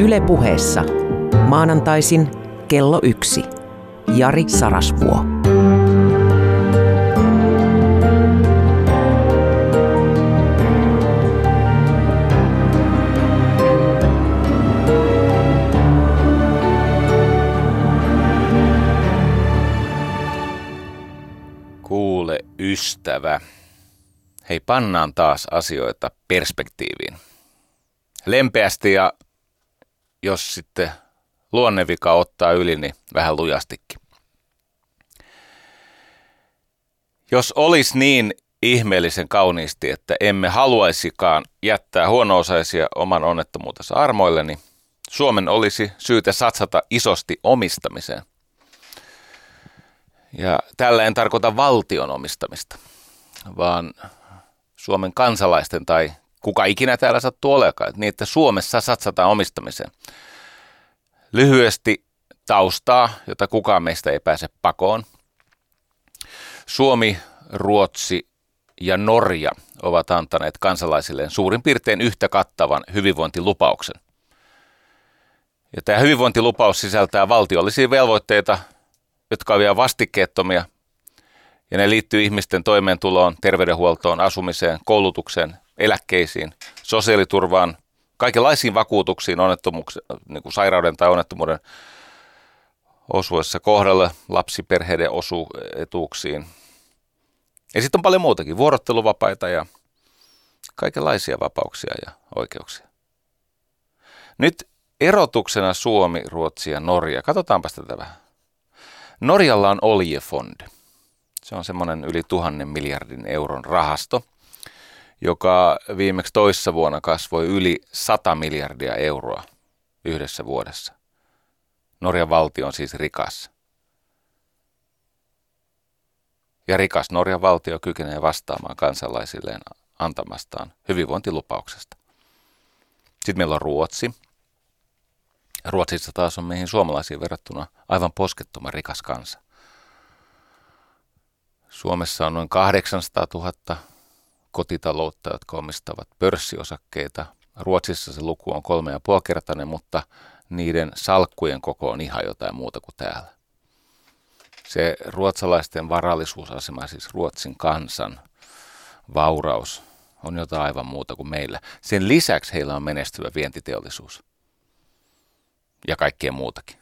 Ylepuheessa maanantaisin kello yksi. Jari Sarasvuo. Kuule ystävä. Hei, pannaan taas asioita perspektiiviin. Lempeästi ja jos sitten luonnevika ottaa yli, niin vähän lujastikin. Jos olisi niin ihmeellisen kauniisti, että emme haluaisikaan jättää huono-osaisia oman onnettomuutensa armoille, niin Suomen olisi syytä satsata isosti omistamiseen. Ja tällä en tarkoita valtion omistamista, vaan Suomen kansalaisten tai kuka ikinä täällä sattuu olekaan, niin että Suomessa satsataan omistamiseen. Lyhyesti taustaa, jota kukaan meistä ei pääse pakoon. Suomi, Ruotsi ja Norja ovat antaneet kansalaisilleen suurin piirtein yhtä kattavan hyvinvointilupauksen. Ja tämä hyvinvointilupaus sisältää valtiollisia velvoitteita, jotka ovat vielä vastikkeettomia, ja ne liittyy ihmisten toimeentuloon, terveydenhuoltoon, asumiseen, koulutukseen, eläkkeisiin, sosiaaliturvaan, kaikenlaisiin vakuutuksiin niin kuin sairauden tai onnettomuuden osuessa kohdalle, lapsiperheiden osu etuuksiin. Ja sitten on paljon muutakin, vuorotteluvapaita ja kaikenlaisia vapauksia ja oikeuksia. Nyt erotuksena Suomi, Ruotsi ja Norja. Katsotaanpa tätä vähän. Norjalla on Oljefond. Se on semmoinen yli tuhannen miljardin euron rahasto, joka viimeksi toissa vuonna kasvoi yli 100 miljardia euroa yhdessä vuodessa. Norjan valtio on siis rikas. Ja rikas Norjan valtio kykenee vastaamaan kansalaisilleen antamastaan hyvinvointilupauksesta. Sitten meillä on Ruotsi. Ruotsissa taas on meihin suomalaisiin verrattuna aivan poskettoman rikas kansa. Suomessa on noin 800 000 kotitaloutta, jotka omistavat pörssiosakkeita. Ruotsissa se luku on kolme ja puolikertainen, mutta niiden salkkujen koko on ihan jotain muuta kuin täällä. Se ruotsalaisten varallisuusasema, siis Ruotsin kansan vauraus, on jotain aivan muuta kuin meillä. Sen lisäksi heillä on menestyvä vientiteollisuus ja kaikkea muutakin.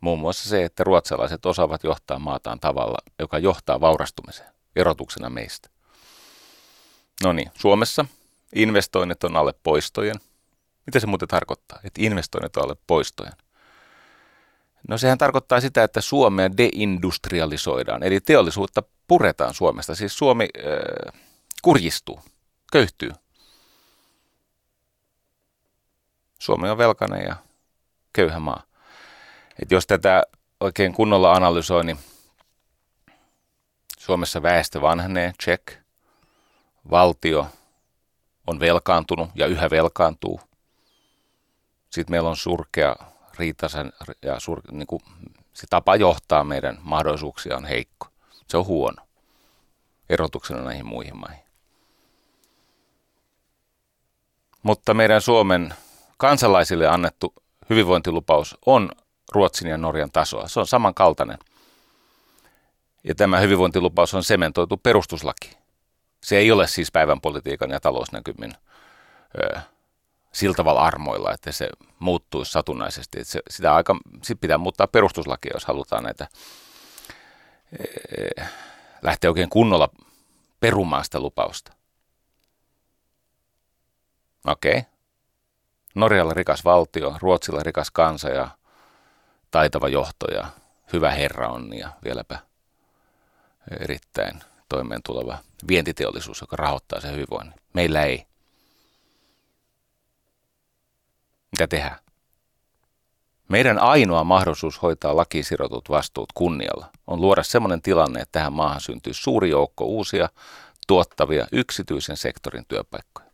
Muun muassa se, että ruotsalaiset osaavat johtaa maataan tavalla, joka johtaa vaurastumiseen, erotuksena meistä. No niin, Suomessa investoinnit on alle poistojen. Mitä se muuten tarkoittaa, että investoinnit on alle poistojen? No sehän tarkoittaa sitä, että Suomea deindustrialisoidaan, eli teollisuutta puretaan Suomesta. Siis Suomi äh, kurjistuu, köyhtyy. Suomi on velkainen ja köyhä maa. Et jos tätä oikein kunnolla analysoi, niin Suomessa väestö vanhenee, check. Valtio on velkaantunut ja yhä velkaantuu. Sitten meillä on surkea riitasen ja sur, niin kuin, se tapa johtaa meidän mahdollisuuksia on heikko. Se on huono erotuksena näihin muihin maihin. Mutta meidän Suomen kansalaisille annettu hyvinvointilupaus on Ruotsin ja Norjan tasoa. Se on samankaltainen. Ja tämä hyvinvointilupaus on sementoitu perustuslaki. Se ei ole siis päivän politiikan ja talousnäkymin ö, sillä tavalla armoilla, että se muuttuisi satunnaisesti. Että se, sitä aika, sit pitää muuttaa perustuslakia, jos halutaan näitä ö, lähteä oikein kunnolla perumaan sitä lupausta. Okei. Okay. Norjalla rikas valtio, Ruotsilla rikas kansa ja taitava johto ja hyvä herra on ja vieläpä erittäin toimeen tuleva vientiteollisuus, joka rahoittaa sen hyvinvoinnin. Meillä ei. Mitä tehdään? Meidän ainoa mahdollisuus hoitaa lakisirotut vastuut kunnialla on luoda sellainen tilanne, että tähän maahan syntyy suuri joukko uusia tuottavia yksityisen sektorin työpaikkoja.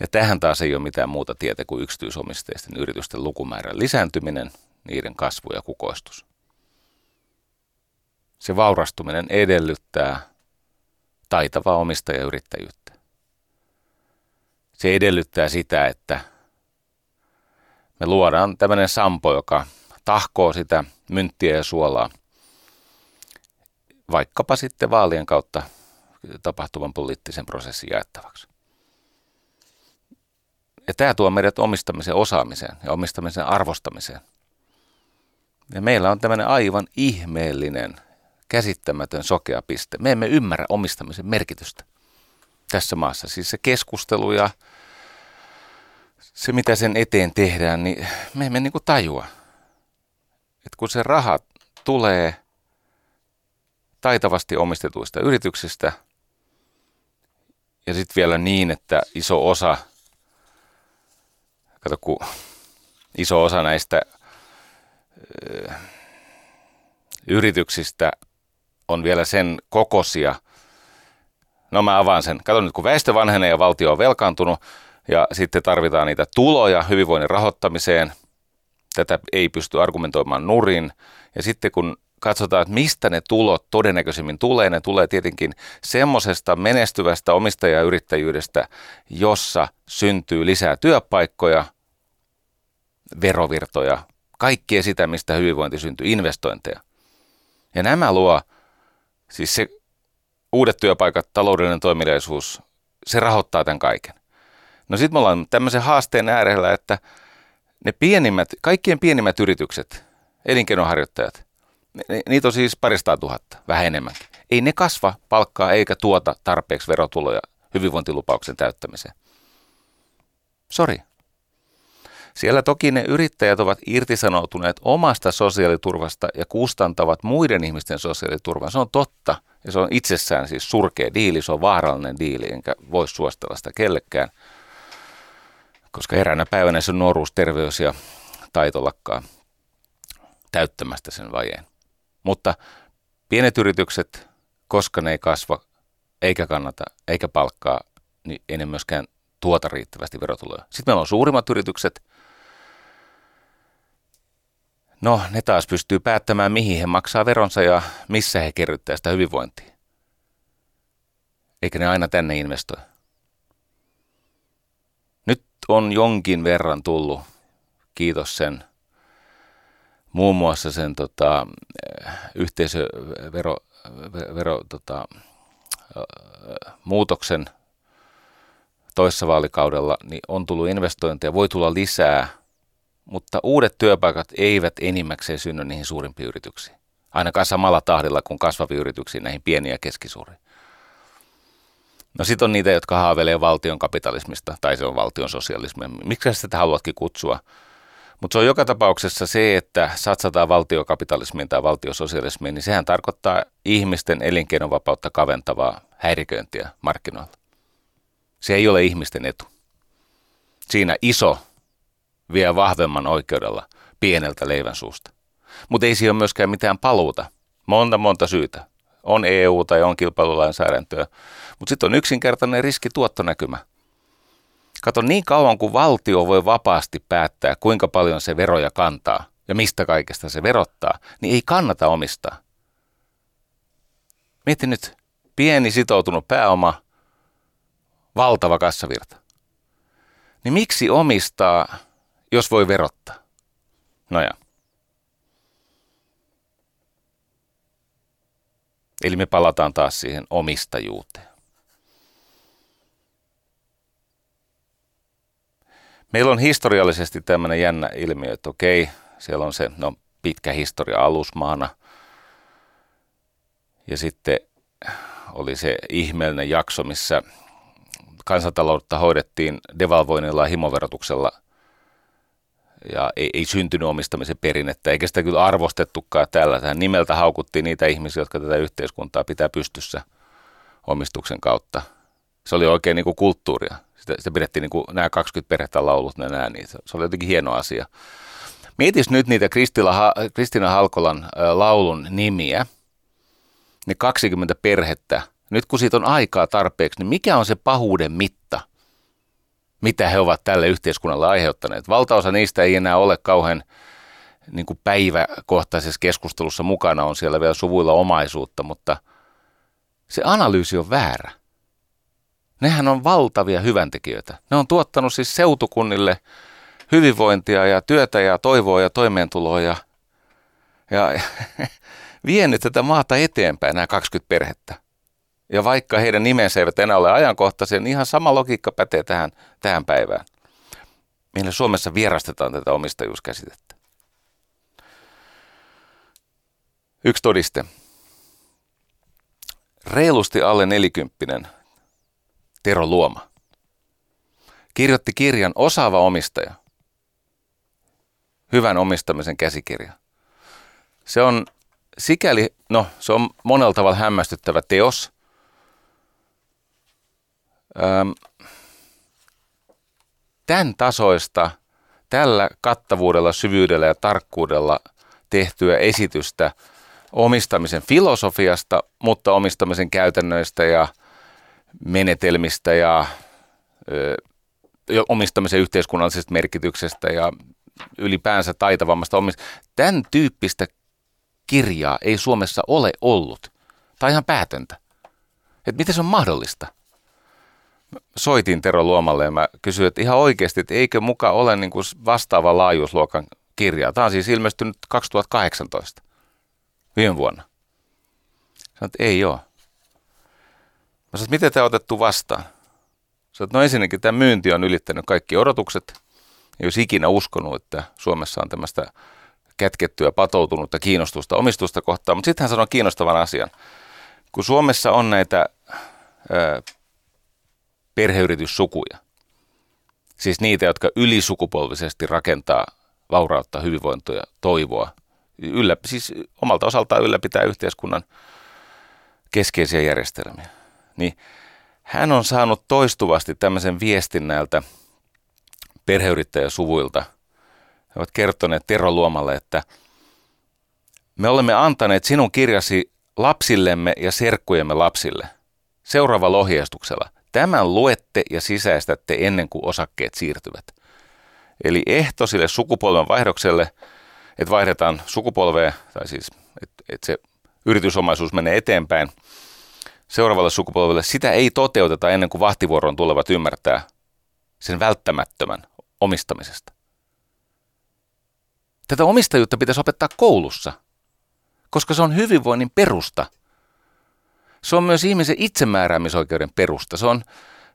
Ja tähän taas ei ole mitään muuta tietä kuin yksityisomisteisten yritysten lukumäärän lisääntyminen, niiden kasvu ja kukoistus. Se vaurastuminen edellyttää taitavaa omistajayrittäjyyttä. Se edellyttää sitä, että me luodaan tämmöinen sampo, joka tahkoo sitä mynttiä ja suolaa vaikkapa sitten vaalien kautta tapahtuvan poliittisen prosessin jaettavaksi. Ja tämä tuo meidät omistamisen osaamiseen ja omistamisen arvostamiseen. Ja meillä on tämmöinen aivan ihmeellinen, käsittämätön sokea piste. Me emme ymmärrä omistamisen merkitystä tässä maassa. Siis se keskustelu ja se, mitä sen eteen tehdään, niin me emme niin kuin tajua. Että kun se raha tulee taitavasti omistetuista yrityksistä ja sitten vielä niin, että iso osa, kato kun iso osa näistä ö, yrityksistä on vielä sen kokosia, no mä avaan sen. Kato nyt, kun väestö vanhenee ja valtio on velkaantunut ja sitten tarvitaan niitä tuloja hyvinvoinnin rahoittamiseen, tätä ei pysty argumentoimaan nurin. Ja sitten kun katsotaan, että mistä ne tulot todennäköisemmin tulee, ne tulee tietenkin semmoisesta menestyvästä omistajayrittäjyydestä, jossa syntyy lisää työpaikkoja, verovirtoja, kaikkea sitä, mistä hyvinvointi syntyy, investointeja. Ja nämä luo, siis se uudet työpaikat, taloudellinen toimeliaisuus, se rahoittaa tämän kaiken. No sitten me ollaan tämmöisen haasteen äärellä, että ne pienimmät, kaikkien pienimmät yritykset, elinkeinoharjoittajat, niitä on siis parista tuhatta, vähän enemmän. Ei ne kasva palkkaa eikä tuota tarpeeksi verotuloja hyvinvointilupauksen täyttämiseen. Sori. Siellä toki ne yrittäjät ovat irtisanoutuneet omasta sosiaaliturvasta ja kustantavat muiden ihmisten sosiaaliturvaa. Se on totta ja se on itsessään siis surkea diili, se on vaarallinen diili, enkä voi suostella sitä kellekään, koska eräänä päivänä se nuoruus, terveys ja taito lakkaa täyttämästä sen vajeen. Mutta pienet yritykset, koska ne ei kasva, eikä kannata, eikä palkkaa, niin ei ne myöskään tuota riittävästi verotuloja. Sitten meillä on suurimmat yritykset. No, ne taas pystyy päättämään, mihin he maksaa veronsa ja missä he kerryttää sitä hyvinvointia. Eikä ne aina tänne investoi. Nyt on jonkin verran tullut, kiitos sen muun muassa sen tota, yhteisövero vero, tota, muutoksen toissa vaalikaudella, niin on tullut investointeja, voi tulla lisää, mutta uudet työpaikat eivät enimmäkseen synny niihin suurimpiin yrityksiin. Ainakaan samalla tahdilla kuin kasvaviin yrityksiin, näihin pieniä ja keskisuuriin. No sitten on niitä, jotka haaveilee valtion kapitalismista, tai se on valtion sosialismia. Miksi sitä haluatkin kutsua? Mutta se on joka tapauksessa se, että satsataan valtiokapitalismiin tai valtiososialismiin, niin sehän tarkoittaa ihmisten elinkeinovapautta kaventavaa häiriköintiä markkinoilla. Se ei ole ihmisten etu. Siinä iso vie vahvemman oikeudella pieneltä leivän suusta. Mutta ei siinä ole myöskään mitään paluuta. Monta monta syytä. On EU tai on kilpailulainsäädäntöä. Mutta sitten on yksinkertainen riski-tuottonäkymä. Kato, niin kauan kuin valtio voi vapaasti päättää, kuinka paljon se veroja kantaa ja mistä kaikesta se verottaa, niin ei kannata omistaa. Mieti nyt, pieni sitoutunut pääoma, valtava kassavirta. Niin miksi omistaa, jos voi verottaa? No ja. Eli me palataan taas siihen omistajuuteen. Meillä on historiallisesti tämmöinen jännä ilmiö, että okei, siellä on se no, pitkä historia alusmaana. Ja sitten oli se ihmeellinen jakso, missä kansantaloutta hoidettiin devalvoinnilla ja himoverotuksella ja ei, ei syntynyt omistamisen perinnettä, eikä sitä kyllä arvostettukaan tällä. Tähän nimeltä haukuttiin niitä ihmisiä, jotka tätä yhteiskuntaa pitää pystyssä omistuksen kautta. Se oli oikein niin kuin kulttuuria. Sitä, sitä pidettiin niin kuin nämä 20 perhettä laulut, ne nämä niitä. Se oli jotenkin hieno asia. Mietis nyt niitä Kristila, Kristina Halkolan laulun nimiä, ne 20 perhettä. Nyt kun siitä on aikaa tarpeeksi, niin mikä on se pahuuden mitta, mitä he ovat tälle yhteiskunnalle aiheuttaneet? Valtaosa niistä ei enää ole kauhean niin kuin päiväkohtaisessa keskustelussa mukana, on siellä vielä suvuilla omaisuutta, mutta se analyysi on väärä. Nehän on valtavia hyväntekijöitä. Ne on tuottanut siis seutukunnille hyvinvointia ja työtä ja toivoa ja toimeentuloa ja, ja vienyt tätä maata eteenpäin, nämä 20 perhettä. Ja vaikka heidän nimensä eivät enää ole ajankohtaisia, niin ihan sama logiikka pätee tähän, tähän päivään. Meillä Suomessa vierastetaan tätä omistajuuskäsitettä. Yksi todiste. Reilusti alle nelikymppinen Tero Luoma kirjoitti kirjan Osaava omistaja. Hyvän omistamisen käsikirja. Se on sikäli, no se on monella tavalla hämmästyttävä teos. Tämän tasoista, tällä kattavuudella, syvyydellä ja tarkkuudella tehtyä esitystä omistamisen filosofiasta, mutta omistamisen käytännöistä ja menetelmistä ja ö, omistamisen yhteiskunnallisesta merkityksestä ja ylipäänsä taitavammasta omistamista. Tämän tyyppistä kirjaa ei Suomessa ole ollut. Tai ihan päätöntä. Että miten se on mahdollista? Soitin Tero Luomalle ja mä kysyin, että ihan oikeasti, että eikö muka ole niin kuin vastaava laajuusluokan kirja. Tämä on siis ilmestynyt 2018, viime vuonna. Sanoin, että ei ole. Mä sanoin, miten tämä on otettu vastaan? Sanoin, että no ensinnäkin tämä myynti on ylittänyt kaikki odotukset. Ei olisi ikinä uskonut, että Suomessa on tämmöistä kätkettyä, patoutunutta kiinnostusta omistusta kohtaan. Mutta sitten hän sanoi kiinnostavan asian. Kun Suomessa on näitä perheyrityssukuja, siis niitä, jotka ylisukupolvisesti rakentaa vaurautta, hyvinvointia, toivoa, yllä, siis omalta osaltaan ylläpitää yhteiskunnan keskeisiä järjestelmiä, niin hän on saanut toistuvasti tämmöisen viestin näiltä perheyrittäjäsuvuilta – he ovat kertoneet Tero Luomalle, että me olemme antaneet sinun kirjasi lapsillemme ja serkkujemme lapsille. Seuraavalla ohjeistuksella. Tämän luette ja sisäistätte ennen kuin osakkeet siirtyvät. Eli ehto sille sukupolven vaihdokselle, että vaihdetaan sukupolvea, tai siis että, että se yritysomaisuus menee eteenpäin seuraavalle sukupolvelle, sitä ei toteuteta ennen kuin vahtivuoron tulevat ymmärtää sen välttämättömän omistamisesta. Tätä omistajuutta pitäisi opettaa koulussa, koska se on hyvinvoinnin perusta. Se on myös ihmisen itsemääräämisoikeuden perusta. Se on,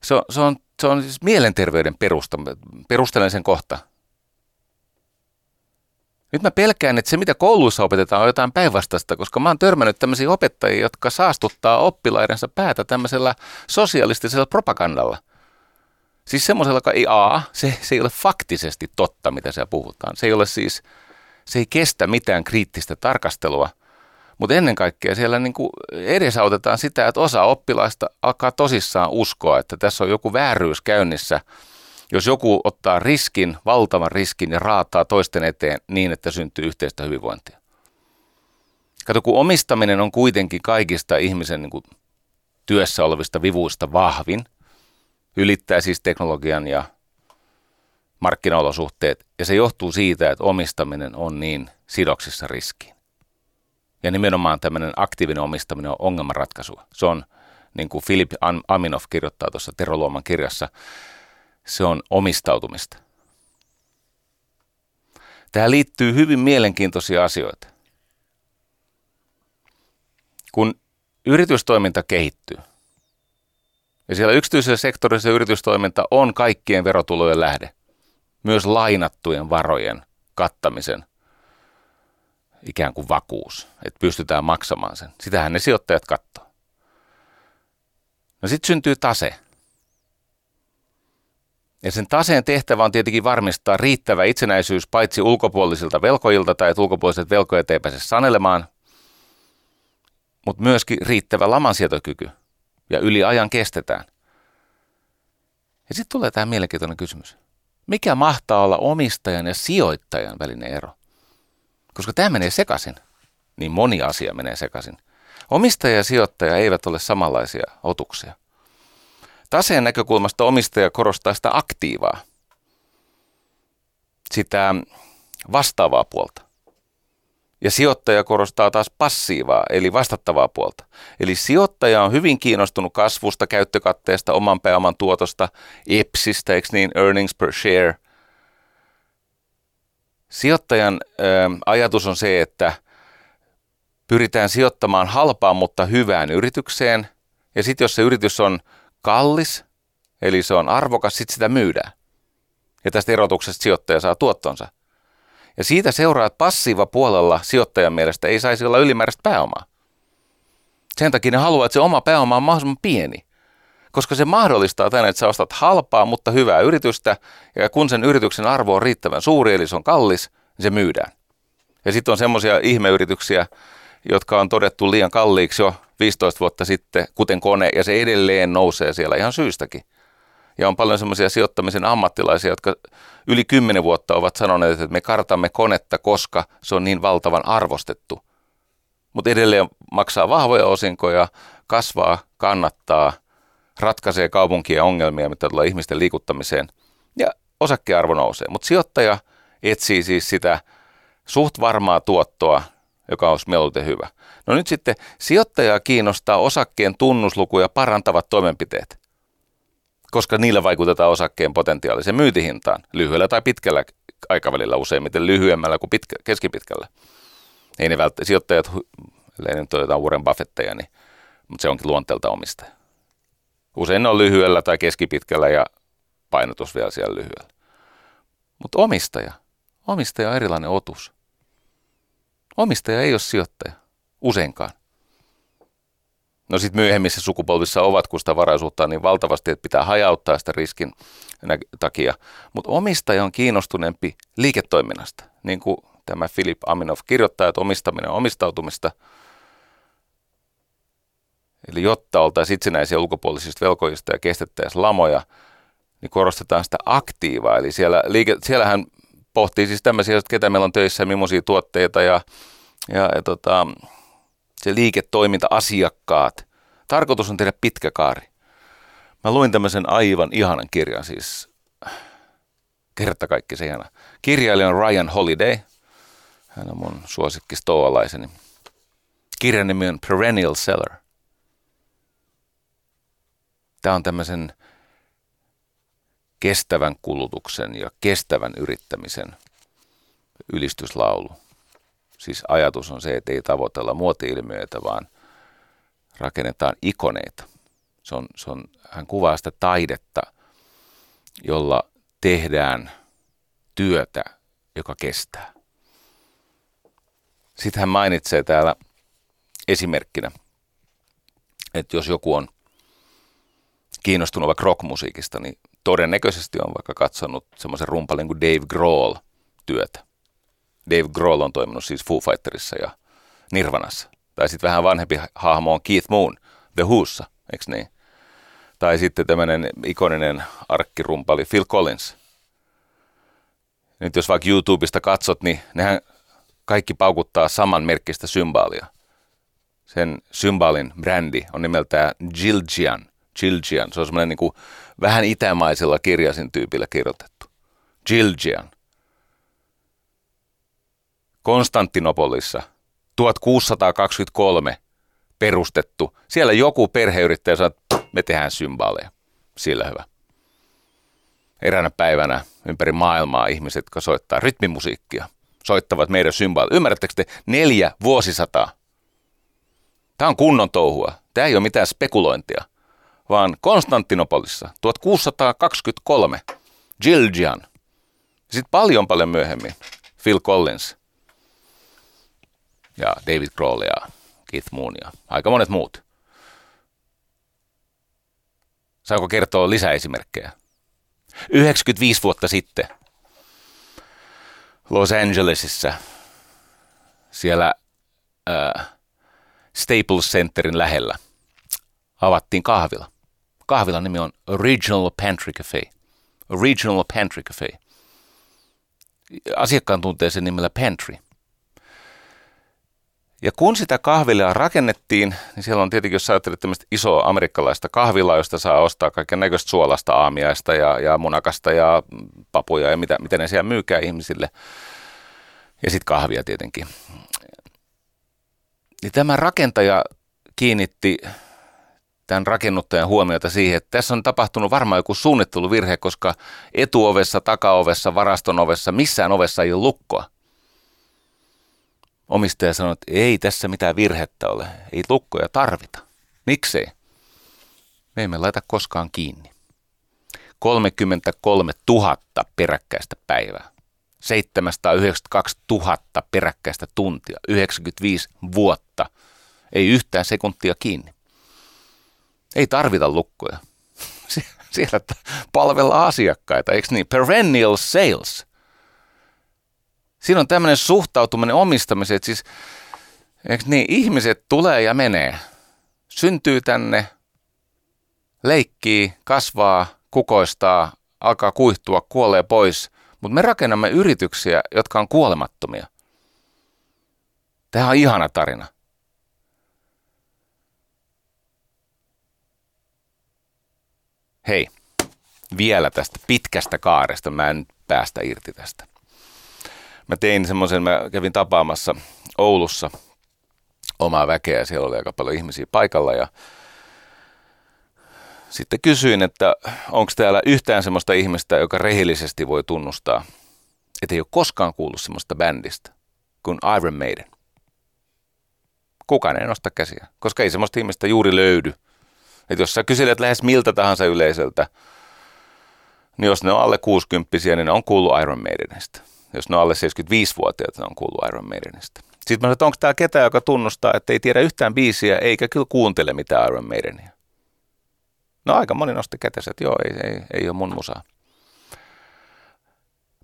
se on, se on, se on siis mielenterveyden perusta. Perustelen sen kohta. Nyt mä pelkään, että se mitä kouluissa opetetaan on jotain päinvastaista, koska mä oon törmännyt tämmöisiä opettajia, jotka saastuttaa oppilaidensa päätä tämmöisellä sosialistisella propagandalla. Siis semmoisella, joka ei A, se, se ei ole faktisesti totta, mitä siellä puhutaan. Se ei ole siis se ei kestä mitään kriittistä tarkastelua. Mutta ennen kaikkea siellä niin kuin edesautetaan sitä, että osa oppilaista alkaa tosissaan uskoa, että tässä on joku vääryys käynnissä, jos joku ottaa riskin, valtavan riskin ja raataa toisten eteen niin, että syntyy yhteistä hyvinvointia. Kato, kun omistaminen on kuitenkin kaikista ihmisen niin kuin, työssä olevista vivuista vahvin, ylittää siis teknologian ja markkinaolosuhteet, ja se johtuu siitä, että omistaminen on niin sidoksissa riskiin. Ja nimenomaan tämmöinen aktiivinen omistaminen on ongelmanratkaisua. Se on, niin kuin Filip Aminov kirjoittaa tuossa Tero Luoman kirjassa, se on omistautumista. Tähän liittyy hyvin mielenkiintoisia asioita. Kun yritystoiminta kehittyy, ja siellä yksityisellä sektorilla se yritystoiminta on kaikkien verotulojen lähde, myös lainattujen varojen kattamisen ikään kuin vakuus, että pystytään maksamaan sen. Sitähän ne sijoittajat katsoo. No sitten syntyy tase. Ja sen taseen tehtävä on tietenkin varmistaa riittävä itsenäisyys paitsi ulkopuolisilta velkojilta tai että ulkopuoliset velkojat ei pääse sanelemaan, mutta myöskin riittävä lamansietokyky ja yli ajan kestetään. Ja sitten tulee tämä mielenkiintoinen kysymys. Mikä mahtaa olla omistajan ja sijoittajan välinen ero? Koska tämä menee sekaisin, niin moni asia menee sekaisin. Omistaja ja sijoittaja eivät ole samanlaisia otuksia. Taseen näkökulmasta omistaja korostaa sitä aktiivaa, sitä vastaavaa puolta. Ja sijoittaja korostaa taas passiivaa, eli vastattavaa puolta. Eli sijoittaja on hyvin kiinnostunut kasvusta, käyttökatteesta, oman pääoman tuotosta, EPSistä, eikö niin, earnings per share. Sijoittajan ö, ajatus on se, että pyritään sijoittamaan halpaan, mutta hyvään yritykseen. Ja sitten jos se yritys on kallis, eli se on arvokas, sitten sitä myydään. Ja tästä erotuksesta sijoittaja saa tuottonsa. Ja siitä seuraa, että passiiva puolella sijoittajan mielestä ei saisi olla ylimääräistä pääomaa. Sen takia ne haluaa, että se oma pääoma on mahdollisimman pieni. Koska se mahdollistaa tänne, että sä ostat halpaa, mutta hyvää yritystä, ja kun sen yrityksen arvo on riittävän suuri, eli se on kallis, niin se myydään. Ja sitten on semmoisia ihmeyrityksiä, jotka on todettu liian kalliiksi jo 15 vuotta sitten, kuten kone, ja se edelleen nousee siellä ihan syystäkin. Ja on paljon semmoisia sijoittamisen ammattilaisia, jotka yli 10 vuotta ovat sanoneet, että me kartamme konetta, koska se on niin valtavan arvostettu. Mutta edelleen maksaa vahvoja osinkoja, kasvaa, kannattaa, ratkaisee kaupunkien ongelmia, mitä tulee ihmisten liikuttamiseen, ja osakkearvo nousee. Mutta sijoittaja etsii siis sitä suht varmaa tuottoa, joka olisi mieluiten hyvä. No nyt sitten sijoittajaa kiinnostaa osakkeen tunnuslukuja parantavat toimenpiteet koska niillä vaikutetaan osakkeen potentiaaliseen myyntihintaan lyhyellä tai pitkällä aikavälillä useimmiten lyhyemmällä kuin pitkä, keskipitkällä. Ei ne välttämättä, sijoittajat, ellei nyt jotain Warren Buffetteja, niin, mutta se onkin luonteelta omistaja. Usein on lyhyellä tai keskipitkällä ja painotus vielä siellä lyhyellä. Mutta omistaja, omistaja on erilainen otus. Omistaja ei ole sijoittaja, useinkaan. No sitten myöhemmissä sukupolvissa ovat, kun sitä varaisuutta on niin valtavasti, että pitää hajauttaa sitä riskin takia. Mutta omistaja on kiinnostuneempi liiketoiminnasta, niin kuin tämä Philip Aminov kirjoittaa, että omistaminen on omistautumista. Eli jotta oltaisiin itsenäisiä ulkopuolisista velkojista ja kestettäisiin lamoja, niin korostetaan sitä aktiivaa. Eli siellä, liike, siellähän pohtii siis tämmöisiä, että ketä meillä on töissä millaisia tuotteita ja, ja, ja tota, se liiketoiminta, asiakkaat. Tarkoitus on tehdä pitkä kaari. Mä luin tämmöisen aivan ihanan kirjan, siis kerta kaikki se ihana. Kirjailija on Ryan Holiday. Hän on mun suosikki stoalaiseni. Kirjan nimi on Perennial Seller. Tämä on tämmöisen kestävän kulutuksen ja kestävän yrittämisen ylistyslaulu. Siis ajatus on se, että ei tavoitella muoti-ilmiöitä, vaan rakennetaan ikoneita. Se on, se on, hän kuvaa sitä taidetta, jolla tehdään työtä, joka kestää. Sitten hän mainitsee täällä esimerkkinä, että jos joku on kiinnostunut vaikka rockmusiikista, niin todennäköisesti on vaikka katsonut semmoisen rumpalin kuin Dave Grohl työtä. Dave Grohl on toiminut siis Foo Fighterissa ja Nirvanassa. Tai sitten vähän vanhempi hahmo on Keith Moon The Whossa, eikö niin? Tai sitten tämmöinen ikoninen arkkirumpali Phil Collins. Nyt jos vaikka YouTubesta katsot, niin nehän kaikki paukuttaa saman merkkistä symbaalia. Sen symbaalin brändi on nimeltään Jiljian. Jiljian. Se on semmoinen niin vähän itämaisella kirjasin tyypillä kirjoitettu. Jiljian. Konstantinopolissa 1623 perustettu. Siellä joku perheyrittäjä sanoi, että me tehdään symbaaleja. Sillä hyvä. Eräänä päivänä ympäri maailmaa ihmiset, jotka soittaa rytmimusiikkia, soittavat meidän symbaaleja. Ymmärrättekö te? Neljä vuosisataa. Tämä on kunnon touhua. Tämä ei ole mitään spekulointia, vaan Konstantinopolissa 1623 Gilgian. Sitten paljon paljon myöhemmin Phil Collins – ja David Grohl ja Keith Moon ja aika monet muut. Saanko kertoa lisäesimerkkejä? 95 vuotta sitten Los Angelesissa siellä äh, Staples Centerin lähellä avattiin kahvila. Kahvilan nimi on Original Pantry Cafe. Original Pantry Cafe. Asiakkaan tuntee sen nimellä Pantry. Ja kun sitä kahvilaa rakennettiin, niin siellä on tietenkin, jos ajattelet tämmöistä isoa amerikkalaista kahvilaa, josta saa ostaa kaiken näköistä suolasta aamiaista ja, ja munakasta ja papuja ja mitä, mitä ne siellä myykää ihmisille. Ja sitten kahvia tietenkin. niin tämä rakentaja kiinnitti tämän rakennuttajan huomiota siihen, että tässä on tapahtunut varmaan joku suunnitteluvirhe, koska etuovessa, takaovessa, varaston ovessa, missään ovessa ei ole lukkoa. Omistaja sanoi, että ei tässä mitään virhettä ole, ei lukkoja tarvita. Miksei? Me emme laita koskaan kiinni. 33 000 peräkkäistä päivää. 792 000 peräkkäistä tuntia, 95 vuotta, ei yhtään sekuntia kiinni. Ei tarvita lukkoja. Siellä palvella asiakkaita, eikö niin? Perennial sales. Siinä on tämmöinen suhtautuminen omistamiseen, että siis, eikö niin, ihmiset tulee ja menee. Syntyy tänne, leikkii, kasvaa, kukoistaa, alkaa kuihtua, kuolee pois. Mutta me rakennamme yrityksiä, jotka on kuolemattomia. Tämä on ihana tarina. Hei, vielä tästä pitkästä kaaresta. Mä en päästä irti tästä. Mä tein semmoisen, mä kävin tapaamassa Oulussa omaa väkeä. Siellä oli aika paljon ihmisiä paikalla ja sitten kysyin, että onko täällä yhtään semmoista ihmistä, joka rehellisesti voi tunnustaa, että ei ole koskaan kuullut semmoista bändistä kuin Iron Maiden. Kukaan ei nosta käsiä, koska ei semmoista ihmistä juuri löydy. Että jos sä kyselet lähes miltä tahansa yleisöltä, niin jos ne on alle 60 niin ne on kuullut Iron Maidenista. Jos ne on alle 75-vuotiaat, ne on kuullut Iron Maidenista. Sitten mä sanoin, että onko täällä ketään, joka tunnustaa, että ei tiedä yhtään biisiä, eikä kyllä kuuntele mitään Iron Maidenia. No aika moni nosti kätensä, että joo, ei, ei, ei ole mun musaa.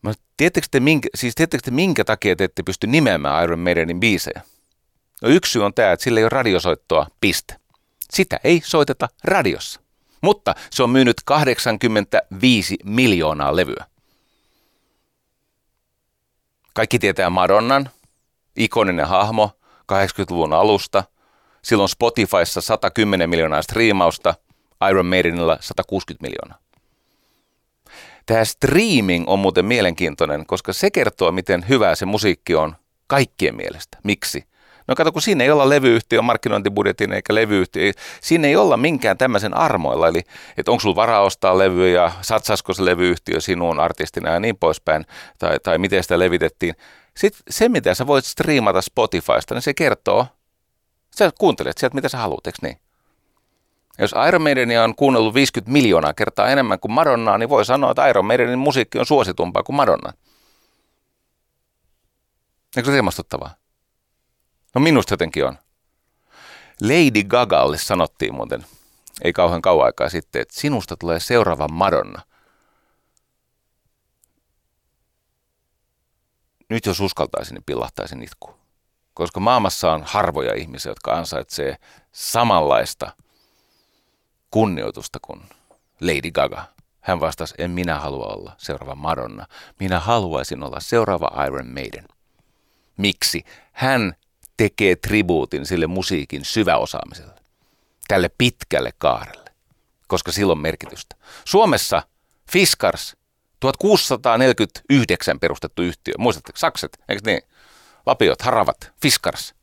Mä, tiedättekö, te minkä, siis te minkä takia te ette pysty nimeämään Iron Maidenin biisejä? No yksi syy on tämä, että sillä ei ole radiosoittoa, piste. Sitä ei soiteta radiossa. Mutta se on myynyt 85 miljoonaa levyä. Kaikki tietää Madonnan, ikoninen hahmo 80-luvun alusta. Silloin Spotifyssa 110 miljoonaa striimausta – Iron Maidenilla 160 miljoonaa. Tämä streaming on muuten mielenkiintoinen, koska se kertoo, miten hyvää se musiikki on kaikkien mielestä. Miksi? No kato, kun siinä ei olla levyyhtiön markkinointibudjetin eikä levyyhtiö, siinä ei olla minkään tämmöisen armoilla, eli että onko sulla varaa ostaa levyjä, satsasko se levyyhtiö sinuun artistina ja niin poispäin, tai, tai miten sitä levitettiin. Sitten se, mitä sä voit striimata Spotifysta, niin se kertoo, sä kuuntelet sieltä, mitä sä haluat, eikö niin? Jos Iron Maidenia on kuunnellut 50 miljoonaa kertaa enemmän kuin Madonnaa, niin voi sanoa, että Iron Maidenin musiikki on suositumpaa kuin Madonna. Eikö se riemastuttavaa? No minusta jotenkin on. Lady Gagalle sanottiin muuten, ei kauhean kauan aikaa sitten, että sinusta tulee seuraava Madonna. Nyt jos uskaltaisin, niin pillahtaisin itku. Koska maailmassa on harvoja ihmisiä, jotka ansaitsee samanlaista – kunnioitusta kuin Lady Gaga. Hän vastasi, en minä halua olla seuraava Madonna. Minä haluaisin olla seuraava Iron Maiden. Miksi? Hän tekee tribuutin sille musiikin syväosaamiselle, tälle pitkälle kaarelle, koska sillä on merkitystä. Suomessa Fiskars, 1649 perustettu yhtiö. Muistatteko, sakset, eikö niin? Lapiot, haravat, Fiskars.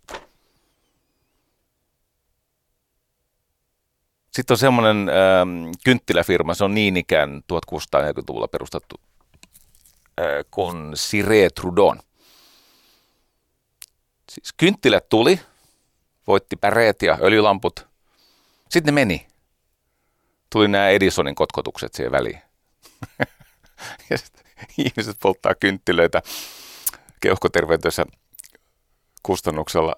Sitten on semmoinen ähm, kynttiläfirma, se on niin ikään 1640-luvulla perustettu, äh, kuin Sire Trudon. Siis kynttilät tuli, voitti päreet ja öljylamput. Sitten ne meni. Tuli nämä Edisonin kotkotukset siihen väliin. ja ihmiset polttaa kynttilöitä keuhkoterveytössä kustannuksella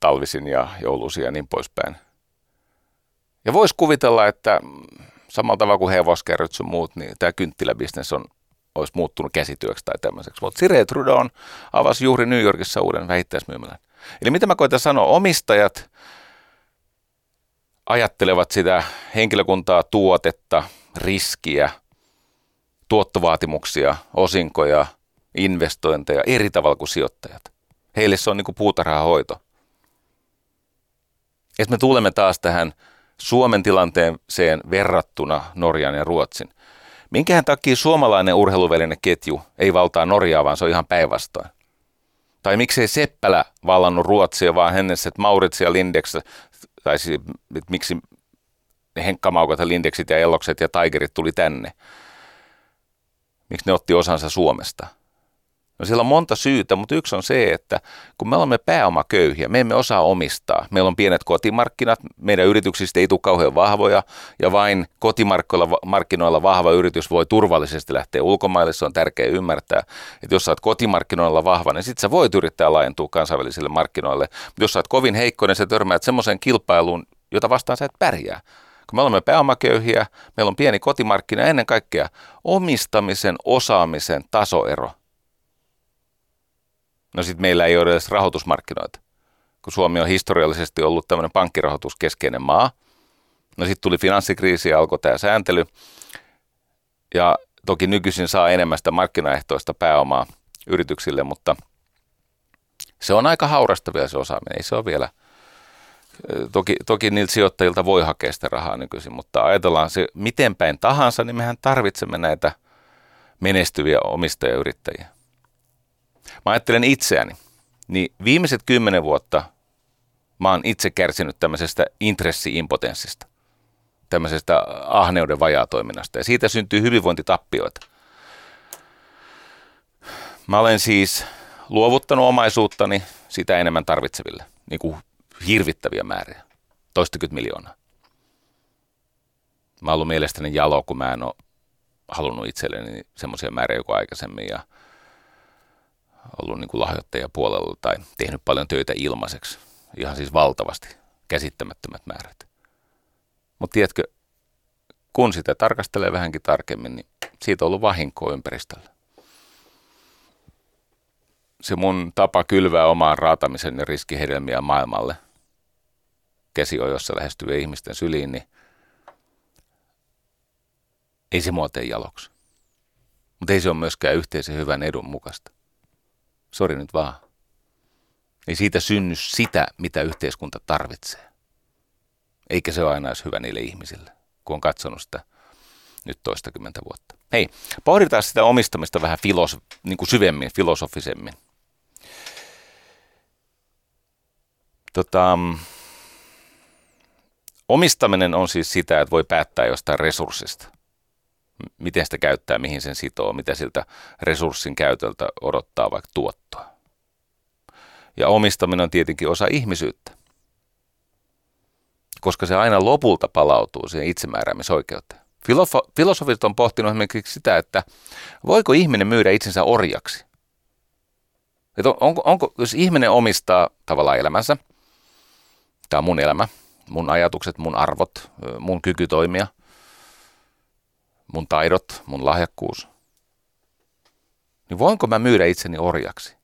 talvisin ja joulusin ja niin poispäin. Ja voisi kuvitella, että samalla tavalla kuin hevoskerryt sun muut, niin tämä kynttiläbisnes on, olisi muuttunut käsityöksi tai tämmöiseksi. Mutta Sire Trudon avasi juuri New Yorkissa uuden vähittäismyymälän. Eli mitä mä koitan sanoa, omistajat ajattelevat sitä henkilökuntaa, tuotetta, riskiä, tuottovaatimuksia, osinkoja, investointeja eri tavalla kuin sijoittajat. Heille se on niin kuin puutarhahoito. Ja me tulemme taas tähän Suomen tilanteeseen verrattuna Norjan ja Ruotsin. Minkähän takia suomalainen urheiluvälineketju ei valtaa Norjaa, vaan se on ihan päinvastoin? Tai miksei Seppälä vallannut Ruotsia, vaan Hennesset, Maurits ja Lindex, tai siis, miksi Henkka Maukat ja Lindeksit ja Ellokset ja Tigerit tuli tänne. Miksi ne otti osansa Suomesta? No siellä on monta syytä, mutta yksi on se, että kun me olemme pääomaköyhiä, me emme osaa omistaa. Meillä on pienet kotimarkkinat, meidän yrityksistä ei tule kauhean vahvoja ja vain kotimarkkinoilla vahva yritys voi turvallisesti lähteä ulkomaille. Se on tärkeää ymmärtää, että jos sä oot kotimarkkinoilla vahva, niin sit sä voit yrittää laajentua kansainvälisille markkinoille. Mutta jos sä oot kovin heikko, niin sä törmäät semmoiseen kilpailuun, jota vastaan sä et pärjää. Kun me olemme pääomaköyhiä, meillä on pieni kotimarkkina ennen kaikkea omistamisen, osaamisen tasoero – No sitten meillä ei ole edes rahoitusmarkkinoita, kun Suomi on historiallisesti ollut tämmöinen pankkirahoituskeskeinen maa. No sitten tuli finanssikriisi ja alkoi tämä sääntely. Ja toki nykyisin saa enemmän sitä markkinaehtoista pääomaa yrityksille, mutta se on aika haurasta vielä se osaaminen. Ei se ole vielä, toki, toki niiltä sijoittajilta voi hakea sitä rahaa nykyisin, mutta ajatellaan se miten päin tahansa, niin mehän tarvitsemme näitä menestyviä omistajayrittäjiä mä ajattelen itseäni, niin viimeiset kymmenen vuotta mä oon itse kärsinyt tämmöisestä intressiimpotenssista, tämmöisestä ahneuden vajaatoiminnasta ja siitä syntyy hyvinvointitappioita. Mä olen siis luovuttanut omaisuuttani sitä enemmän tarvitseville, niin kuin hirvittäviä määriä, toistakymmentä miljoonaa. Mä oon ollut mielestäni jalo, kun mä en ole halunnut itselleni semmoisia määriä kuin aikaisemmin ja – ollut niin kuin lahjoittajapuolella tai tehnyt paljon töitä ilmaiseksi. Ihan siis valtavasti, käsittämättömät määrät. Mutta tiedätkö, kun sitä tarkastelee vähänkin tarkemmin, niin siitä on ollut vahinkoa ympäristölle. Se mun tapa kylvää omaan raatamisen ja riskihedelmiä maailmalle käsiojossa lähestyviä ihmisten syliin, niin ei se mua tee jaloksi. Mutta ei se ole myöskään yhteisen hyvän edun mukaista. Sori nyt vaan. Ei siitä synny sitä, mitä yhteiskunta tarvitsee. Eikä se ole aina edes hyvä niille ihmisille, kun on katsonut sitä nyt toistakymmentä vuotta. Hei, pohditaan sitä omistamista vähän filos, niin kuin syvemmin, filosofisemmin. Tota, omistaminen on siis sitä, että voi päättää jostain resurssista miten sitä käyttää, mihin sen sitoo, mitä siltä resurssin käytöltä odottaa vaikka tuottoa. Ja omistaminen on tietenkin osa ihmisyyttä, koska se aina lopulta palautuu siihen itsemääräämisoikeuteen. Filofo- filosofit on pohtinut esimerkiksi sitä, että voiko ihminen myydä itsensä orjaksi. Että on, onko, onko, jos ihminen omistaa tavallaan elämänsä, tämä on mun elämä, mun ajatukset, mun arvot, mun kyky toimia – mun taidot, mun lahjakkuus, niin voinko mä myydä itseni orjaksi?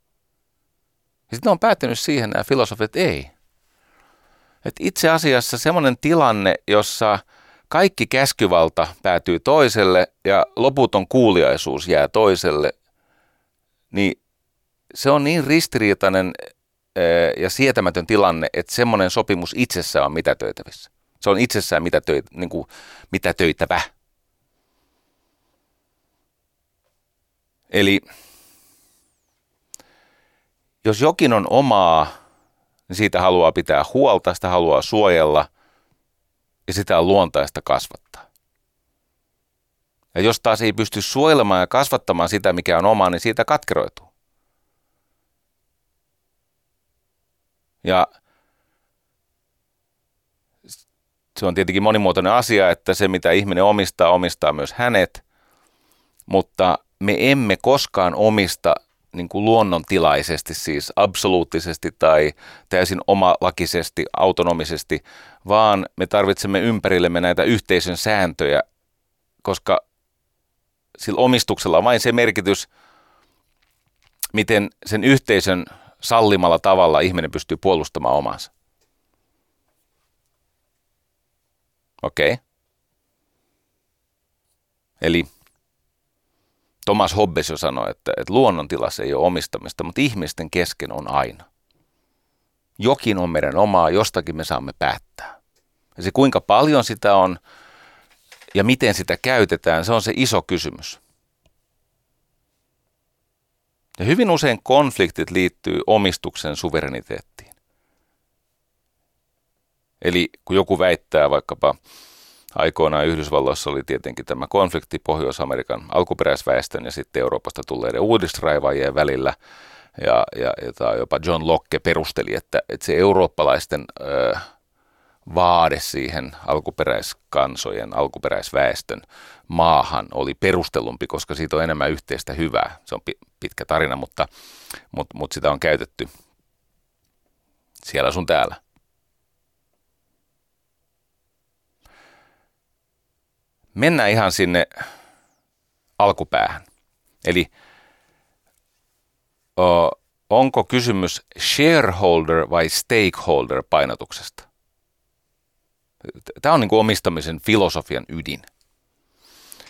Ja sitten on päättynyt siihen nämä filosofit, että ei. Että itse asiassa semmoinen tilanne, jossa kaikki käskyvalta päätyy toiselle ja loputon kuuliaisuus jää toiselle, niin se on niin ristiriitainen ja sietämätön tilanne, että semmoinen sopimus itsessään on mitätöitävissä. Se on itsessään mitätöi, niin kuin, mitätöitävä. Eli jos jokin on omaa, niin siitä haluaa pitää huolta, sitä haluaa suojella ja sitä on luontaista kasvattaa. Ja jos taas ei pysty suojelemaan ja kasvattamaan sitä, mikä on omaa, niin siitä katkeroituu. Ja se on tietenkin monimuotoinen asia, että se mitä ihminen omistaa, omistaa myös hänet, mutta me emme koskaan omista niin kuin luonnontilaisesti, siis absoluuttisesti tai täysin omalakisesti, autonomisesti, vaan me tarvitsemme ympärillemme näitä yhteisön sääntöjä, koska sillä omistuksella on vain se merkitys, miten sen yhteisön sallimalla tavalla ihminen pystyy puolustamaan omansa. Okei. Okay. Eli Thomas Hobbes jo sanoi, että, että luonnontilassa ei ole omistamista, mutta ihmisten kesken on aina. Jokin on meidän omaa, jostakin me saamme päättää. Ja se kuinka paljon sitä on ja miten sitä käytetään, se on se iso kysymys. Ja hyvin usein konfliktit liittyy omistuksen suvereniteettiin. Eli kun joku väittää vaikkapa aikoinaan Yhdysvalloissa oli tietenkin tämä konflikti Pohjois-Amerikan alkuperäisväestön ja sitten Euroopasta tulleiden uudisraivaajien välillä. Ja, ja, ja jopa John Locke perusteli, että, että se eurooppalaisten ö, vaade siihen alkuperäiskansojen, alkuperäisväestön maahan oli perustellumpi, koska siitä on enemmän yhteistä hyvää. Se on pitkä tarina, mutta, mutta, mutta sitä on käytetty siellä sun täällä. Mennään ihan sinne alkupäähän. Eli o, onko kysymys shareholder vai stakeholder painotuksesta? Tämä on niin kuin omistamisen filosofian ydin.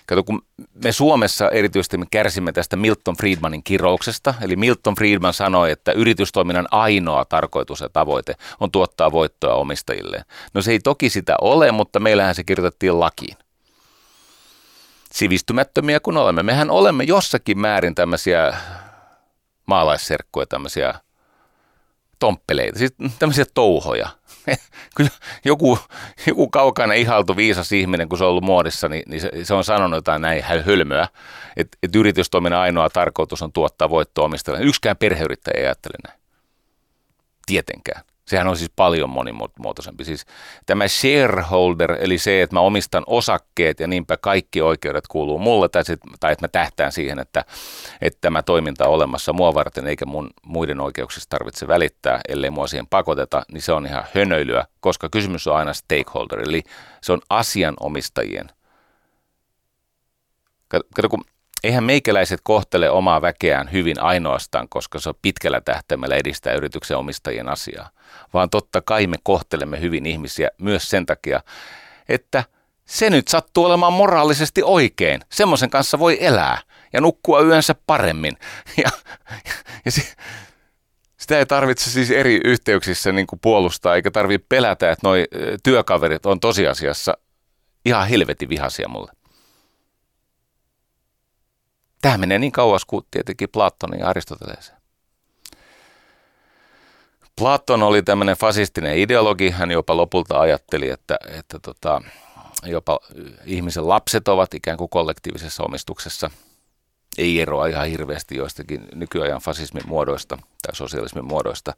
Kato, kun me Suomessa erityisesti me kärsimme tästä Milton Friedmanin kirouksesta, eli Milton Friedman sanoi, että yritystoiminnan ainoa tarkoitus ja tavoite on tuottaa voittoa omistajille. No se ei toki sitä ole, mutta meillähän se kirjoitettiin lakiin. Sivistymättömiä kun olemme. Mehän olemme jossakin määrin tämmöisiä maalaisserkkoja, tämmöisiä tomppeleita, siis tämmöisiä touhoja – kun joku, joku kaukainen ihaltu viisas ihminen, kun se on ollut muodissa, niin, niin se, se on sanonut jotain näin hölmöä, että, että yritystoiminnan ainoa tarkoitus on tuottaa voittoa omistajalle. Yksikään perheyrittäjä ei ajattele näin. Tietenkään. Sehän on siis paljon monimuotoisempi. Siis tämä shareholder, eli se, että mä omistan osakkeet ja niinpä kaikki oikeudet kuuluu mulle, tai, sit, tai että mä tähtään siihen, että, että tämä toiminta on olemassa mua varten, eikä mun muiden oikeuksista tarvitse välittää, ellei mua siihen pakoteta, niin se on ihan hönöilyä, koska kysymys on aina stakeholder, eli se on asianomistajien. Kato, kun eihän meikäläiset kohtele omaa väkeään hyvin ainoastaan, koska se on pitkällä tähtäimellä edistää yrityksen omistajien asiaa, vaan totta kai me kohtelemme hyvin ihmisiä myös sen takia, että se nyt sattuu olemaan moraalisesti oikein. Semmoisen kanssa voi elää ja nukkua yönsä paremmin. Ja, ja, ja se, sitä ei tarvitse siis eri yhteyksissä niin kuin puolustaa, eikä tarvitse pelätä, että noi työkaverit on tosiasiassa ihan helvetin vihaisia mulle. Tämä menee niin kauas kuin tietenkin Platonin ja Aristoteleeseen. Platon oli tämmöinen fasistinen ideologi. Hän jopa lopulta ajatteli, että, että tota, jopa ihmisen lapset ovat ikään kuin kollektiivisessa omistuksessa. Ei eroa ihan hirveästi joistakin nykyajan fasismin muodoista tai sosialismin muodoista.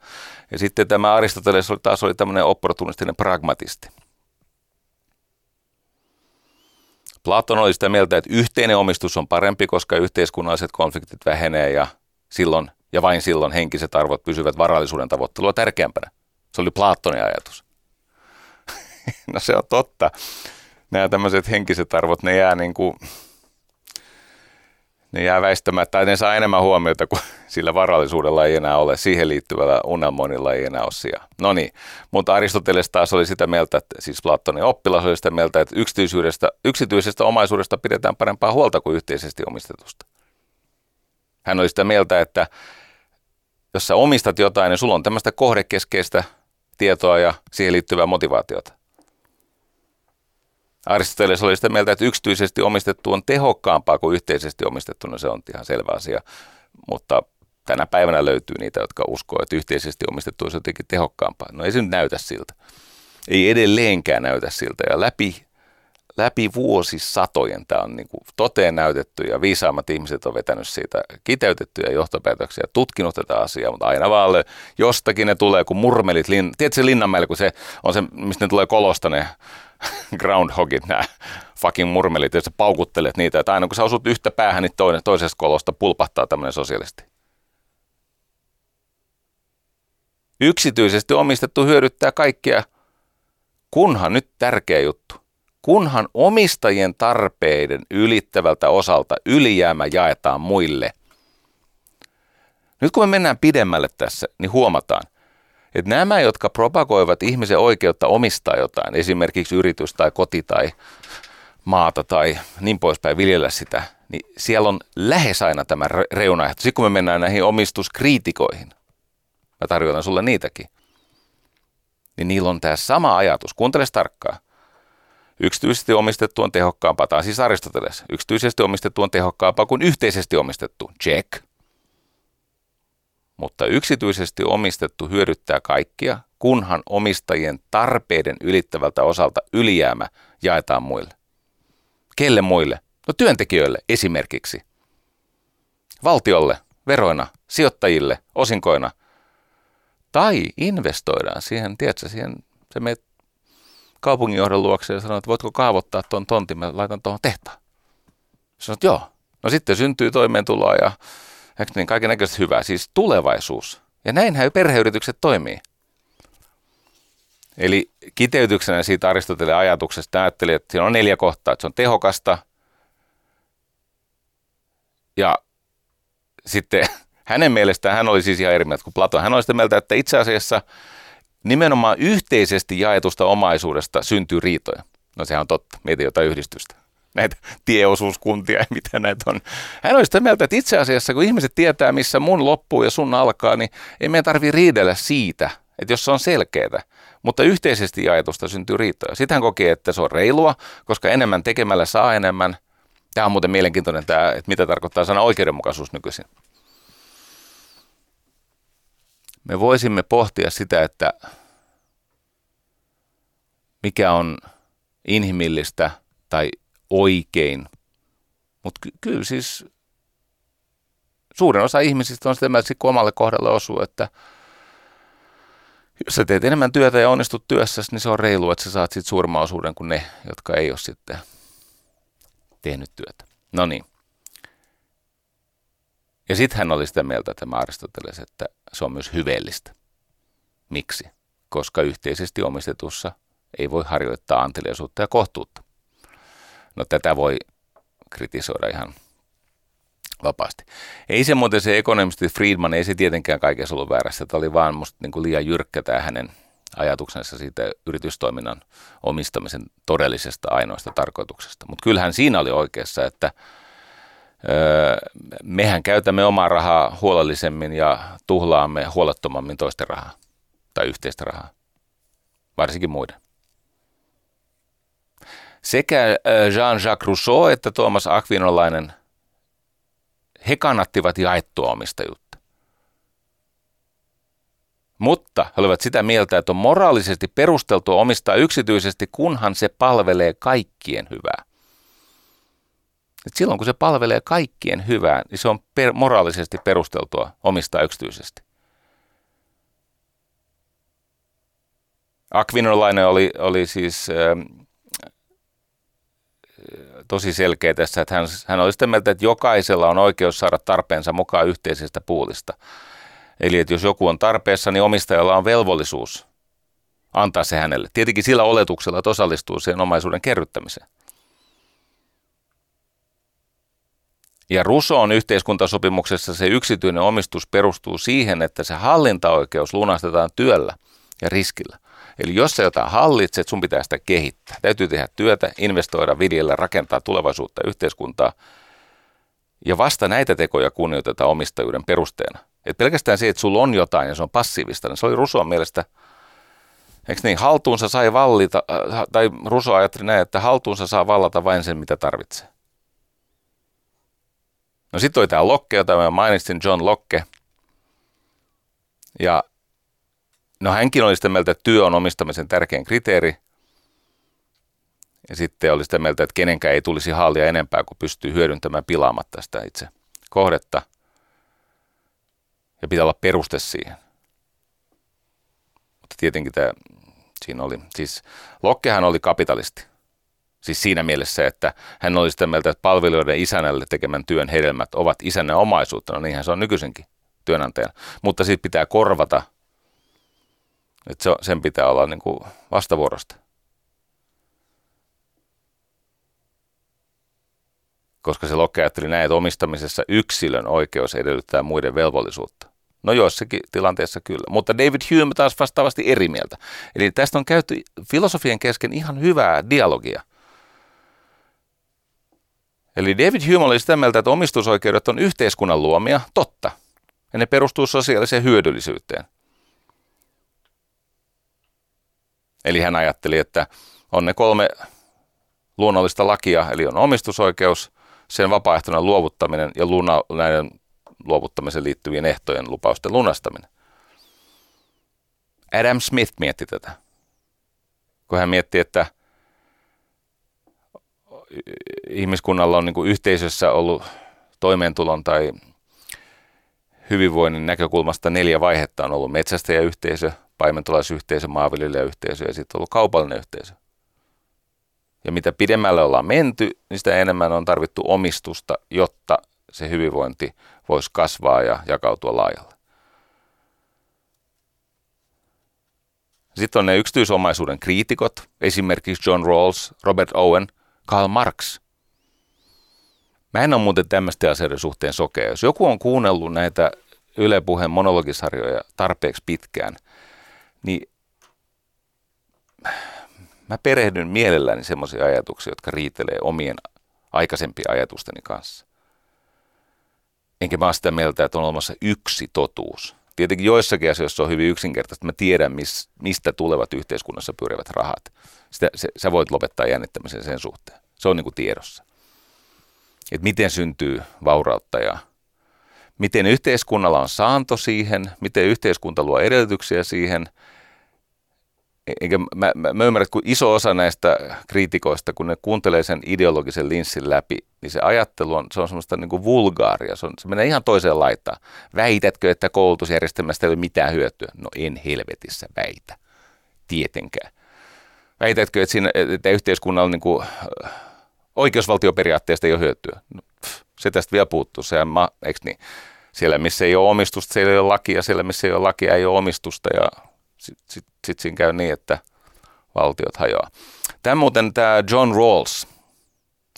Ja sitten tämä Aristoteles oli taas oli tämmöinen opportunistinen pragmatisti. Platon oli sitä mieltä, että yhteinen omistus on parempi, koska yhteiskunnalliset konfliktit vähenee ja silloin ja vain silloin henkiset arvot pysyvät varallisuuden tavoittelua tärkeämpänä. Se oli Platonin ajatus. no se on totta. Nämä tämmöiset henkiset arvot, ne jää niin kuin, ne jää väistämättä, tai ne saa enemmän huomiota kuin sillä varallisuudella ei enää ole, siihen liittyvällä unelmoinnilla ei enää ole sijaa. No niin, mutta Aristoteles taas oli sitä mieltä, että siis Platonin oppilas oli sitä mieltä, että yksityisyydestä, yksityisestä omaisuudesta pidetään parempaa huolta kuin yhteisesti omistetusta. Hän oli sitä mieltä, että jos sä omistat jotain, niin sulla on tämmöistä kohdekeskeistä tietoa ja siihen liittyvää motivaatiota. Aristoteles oli sitä mieltä, että yksityisesti omistettu on tehokkaampaa kuin yhteisesti omistettu, no se on ihan selvä asia, mutta tänä päivänä löytyy niitä, jotka uskoo, että yhteisesti omistettu olisi jotenkin tehokkaampaa. No ei se nyt näytä siltä. Ei edelleenkään näytä siltä ja läpi, läpi vuosisatojen tämä on niin kuin toteen näytetty ja viisaammat ihmiset on vetänyt siitä kiteytettyjä johtopäätöksiä, tutkinut tätä asiaa, mutta aina vaan jostakin ne tulee, kun murmelit, lin, tiedätkö Linnanmäellä, kun se on se, mistä ne tulee kolosta ne groundhogit, nämä fucking murmelit, jos sä paukuttelet niitä, että aina kun sä osut yhtä päähän, niin toinen, toisesta kolosta pulpahtaa tämmöinen sosialisti. Yksityisesti omistettu hyödyttää kaikkia, kunhan nyt tärkeä juttu, kunhan omistajien tarpeiden ylittävältä osalta ylijäämä jaetaan muille. Nyt kun me mennään pidemmälle tässä, niin huomataan, että nämä, jotka propagoivat ihmisen oikeutta omistaa jotain, esimerkiksi yritys tai koti tai maata tai niin poispäin, viljellä sitä, niin siellä on lähes aina tämä reunaehto. Sitten kun me mennään näihin omistuskriitikoihin, mä tarjoan sulle niitäkin, niin niillä on tämä sama ajatus. Kuuntele tarkkaan. Yksityisesti omistettu on tehokkaampaa, on siis Aristoteles. Yksityisesti omistettu on tehokkaampaa kuin yhteisesti omistettu. Check. Mutta yksityisesti omistettu hyödyttää kaikkia, kunhan omistajien tarpeiden ylittävältä osalta ylijäämä jaetaan muille. Kelle muille? No työntekijöille esimerkiksi. Valtiolle, veroina, sijoittajille, osinkoina. Tai investoidaan siihen, tiedätkö, siihen, se menet kaupunginjohdon luokse ja sanoo, että voitko kaavoittaa tuon tontin, mä laitan tuohon tehtaan. Sanoit, joo. No sitten syntyy toimeentuloa ja niin, kaiken näköistä hyvää, siis tulevaisuus. Ja näinhän perheyritykset toimii. Eli kiteytyksenä siitä Aristoteleen ajatuksesta ajattelin, että siinä on neljä kohtaa, että se on tehokasta ja sitten hänen mielestään, hän oli siis ihan eri mieltä kuin Platon, hän oli sitä mieltä, että itse asiassa nimenomaan yhteisesti jaetusta omaisuudesta syntyy riitoja. No sehän on totta, mieti jotain yhdistystä näitä tieosuuskuntia ja mitä näitä on. Hän oli sitä mieltä, että itse asiassa kun ihmiset tietää, missä mun loppuu ja sun alkaa, niin ei meidän tarvi riidellä siitä, että jos se on selkeää. Mutta yhteisesti jaetusta syntyy riittoja. Sitten hän kokee, että se on reilua, koska enemmän tekemällä saa enemmän. Tämä on muuten mielenkiintoinen, tämä, että mitä tarkoittaa sana oikeudenmukaisuus nykyisin. Me voisimme pohtia sitä, että mikä on inhimillistä tai oikein. Mutta ky- kyllä siis suurin osa ihmisistä on sitä mieltä, kun omalle kohdalle osuu, että jos sä teet enemmän työtä ja onnistut työssä, niin se on reilu, että sä saat sitten suuremman osuuden kuin ne, jotka ei ole sitten tehnyt työtä. No niin. Ja sitten hän oli sitä mieltä, tämä Aristoteles, että se on myös hyveellistä. Miksi? Koska yhteisesti omistetussa ei voi harjoittaa anteliaisuutta ja kohtuutta. No tätä voi kritisoida ihan vapaasti. Ei se muuten se ekonomisti Friedman, ei se tietenkään kaikessa ollut väärässä. Tämä oli vaan musta niin kuin liian jyrkkä tämä hänen ajatuksensa siitä yritystoiminnan omistamisen todellisesta ainoasta tarkoituksesta. Mutta kyllähän siinä oli oikeassa, että öö, mehän käytämme omaa rahaa huolellisemmin ja tuhlaamme huolettomammin toisten rahaa tai yhteistä rahaa, varsinkin muiden. Sekä äh, Jean-Jacques Rousseau että Thomas Aquinolainen, he kannattivat jaettua omistajuutta. Mutta he olivat sitä mieltä, että on moraalisesti perusteltua omistaa yksityisesti, kunhan se palvelee kaikkien hyvää. Et silloin kun se palvelee kaikkien hyvää, niin se on per, moraalisesti perusteltua omistaa yksityisesti. Aquinolainen oli, oli siis ähm, tosi selkeä tässä, että hän, hän oli sitä mieltä, että jokaisella on oikeus saada tarpeensa mukaan yhteisestä puulista. Eli että jos joku on tarpeessa, niin omistajalla on velvollisuus antaa se hänelle. Tietenkin sillä oletuksella, että osallistuu siihen omaisuuden kerryttämiseen. Ja Rusoon yhteiskuntasopimuksessa se yksityinen omistus perustuu siihen, että se hallintaoikeus lunastetaan työllä ja riskillä. Eli jos sä jotain hallitset, sun pitää sitä kehittää. Täytyy tehdä työtä, investoida, viljellä, rakentaa tulevaisuutta, yhteiskuntaa. Ja vasta näitä tekoja kunnioitetaan omistajuuden perusteena. Et pelkästään se, että sulla on jotain ja se on passiivista, niin se oli Rusoon mielestä, eikö niin, haltuunsa sai vallita, äh, tai Ruso ajatteli näin, että haltuunsa saa vallata vain sen, mitä tarvitsee. No sitten oli tämä Locke, jota mä mainitsin, John Locke. Ja No hänkin oli sitä mieltä, että työ on omistamisen tärkein kriteeri. Ja sitten oli sitä mieltä, että kenenkään ei tulisi haalia enempää, kuin pystyy hyödyntämään pilaamatta sitä itse kohdetta. Ja pitää olla peruste siihen. Mutta tietenkin tämä, siinä oli, siis Lokkehan oli kapitalisti. Siis siinä mielessä, että hän oli sitä mieltä, että palvelijoiden isänälle tekemän työn hedelmät ovat isännän omaisuutta. No niinhän se on nykyisenkin työnantajana. Mutta sitten pitää korvata että se, sen pitää olla niin kuin vastavuorosta. Koska se Locke ajatteli näin, että omistamisessa yksilön oikeus edellyttää muiden velvollisuutta. No joissakin tilanteessa kyllä, mutta David Hume taas vastaavasti eri mieltä. Eli tästä on käyty filosofien kesken ihan hyvää dialogia. Eli David Hume oli sitä mieltä, että omistusoikeudet on yhteiskunnan luomia, totta. Ja ne perustuu sosiaaliseen hyödyllisyyteen. Eli hän ajatteli, että on ne kolme luonnollista lakia, eli on omistusoikeus, sen vapaaehtoinen luovuttaminen ja luna, näiden luovuttamiseen liittyvien ehtojen lupausten lunastaminen. Adam Smith mietti tätä, kun hän mietti, että ihmiskunnalla on niin kuin yhteisössä ollut toimeentulon tai hyvinvoinnin näkökulmasta neljä vaihetta. On ollut metsästäjäyhteisö, paimentolaisyhteisö, maanviljelijäyhteisö ja sitten ollut kaupallinen yhteisö. Ja mitä pidemmälle ollaan menty, niin sitä enemmän on tarvittu omistusta, jotta se hyvinvointi voisi kasvaa ja jakautua laajalle. Sitten on ne yksityisomaisuuden kriitikot, esimerkiksi John Rawls, Robert Owen, Karl Marx. Mä en ole muuten tämmöisten asioiden suhteen sokea. Jos joku on kuunnellut näitä Yle Puheen monologisarjoja tarpeeksi pitkään, niin mä perehdyn mielelläni semmoisia ajatuksia, jotka riitelee omien aikaisempien ajatusteni kanssa. Enkä mä ole sitä mieltä, että on olemassa yksi totuus. Tietenkin joissakin asioissa on hyvin yksinkertaista. Mä tiedän, mis, mistä tulevat yhteiskunnassa pyörivät rahat. Sitä, se, sä voit lopettaa jännittämisen sen suhteen. Se on niin kuin tiedossa. Että miten syntyy vaurautta ja miten yhteiskunnalla on saanto siihen, miten yhteiskunta luo edellytyksiä siihen – eikä mä, mä, mä ymmärrän, että kun iso osa näistä kriitikoista, kun ne kuuntelee sen ideologisen linssin läpi, niin se ajattelu on, se on semmoista niin kuin vulgaaria, se, on, se menee ihan toiseen laitaan. Väitätkö, että koulutusjärjestelmästä ei ole mitään hyötyä? No en helvetissä väitä, tietenkään. Väitätkö, että, siinä, että yhteiskunnalla niin kuin, oikeusvaltioperiaatteesta ei ole hyötyä? No, pff, se tästä vielä puuttuu, sehän ma, eikö niin? Siellä, missä ei ole omistusta, siellä ei ole lakia, siellä, missä ei ole lakia, ei ole omistusta ja sitten sit, sit siinä käy niin, että valtiot hajoaa. Tämä muuten tämä John Rawls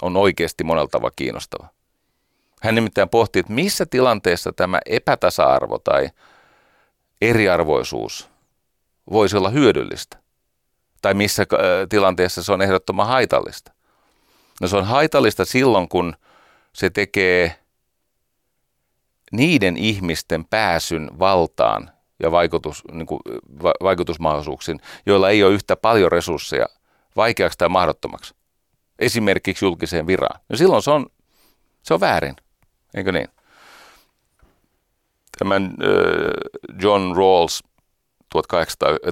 on oikeasti monella tavalla kiinnostava. Hän nimittäin pohtii, että missä tilanteessa tämä epätasa-arvo tai eriarvoisuus voisi olla hyödyllistä. Tai missä äh, tilanteessa se on ehdottoman haitallista. No se on haitallista silloin, kun se tekee niiden ihmisten pääsyn valtaan, ja vaikutus, niin kuin, va, vaikutusmahdollisuuksiin, joilla ei ole yhtä paljon resursseja vaikeaksi tai mahdottomaksi. Esimerkiksi julkiseen viraan. No silloin se on, se on väärin, eikö niin? Tämän äh, John Rawls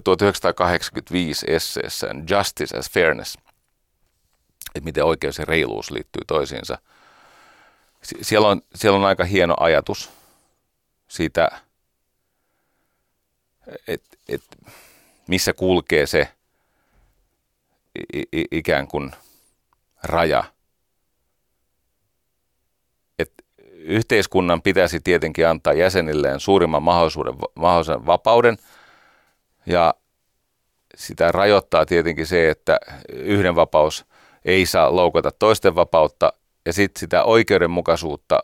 1985 esseessään Justice as Fairness, että miten oikeus ja reiluus liittyy toisiinsa. Siellä on, siellä on aika hieno ajatus siitä – että et, missä kulkee se i, ikään kuin raja. Et yhteiskunnan pitäisi tietenkin antaa jäsenilleen suurimman mahdollisuuden, mahdollisen vapauden ja sitä rajoittaa tietenkin se, että yhden vapaus ei saa loukata toisten vapautta ja sitten sitä oikeudenmukaisuutta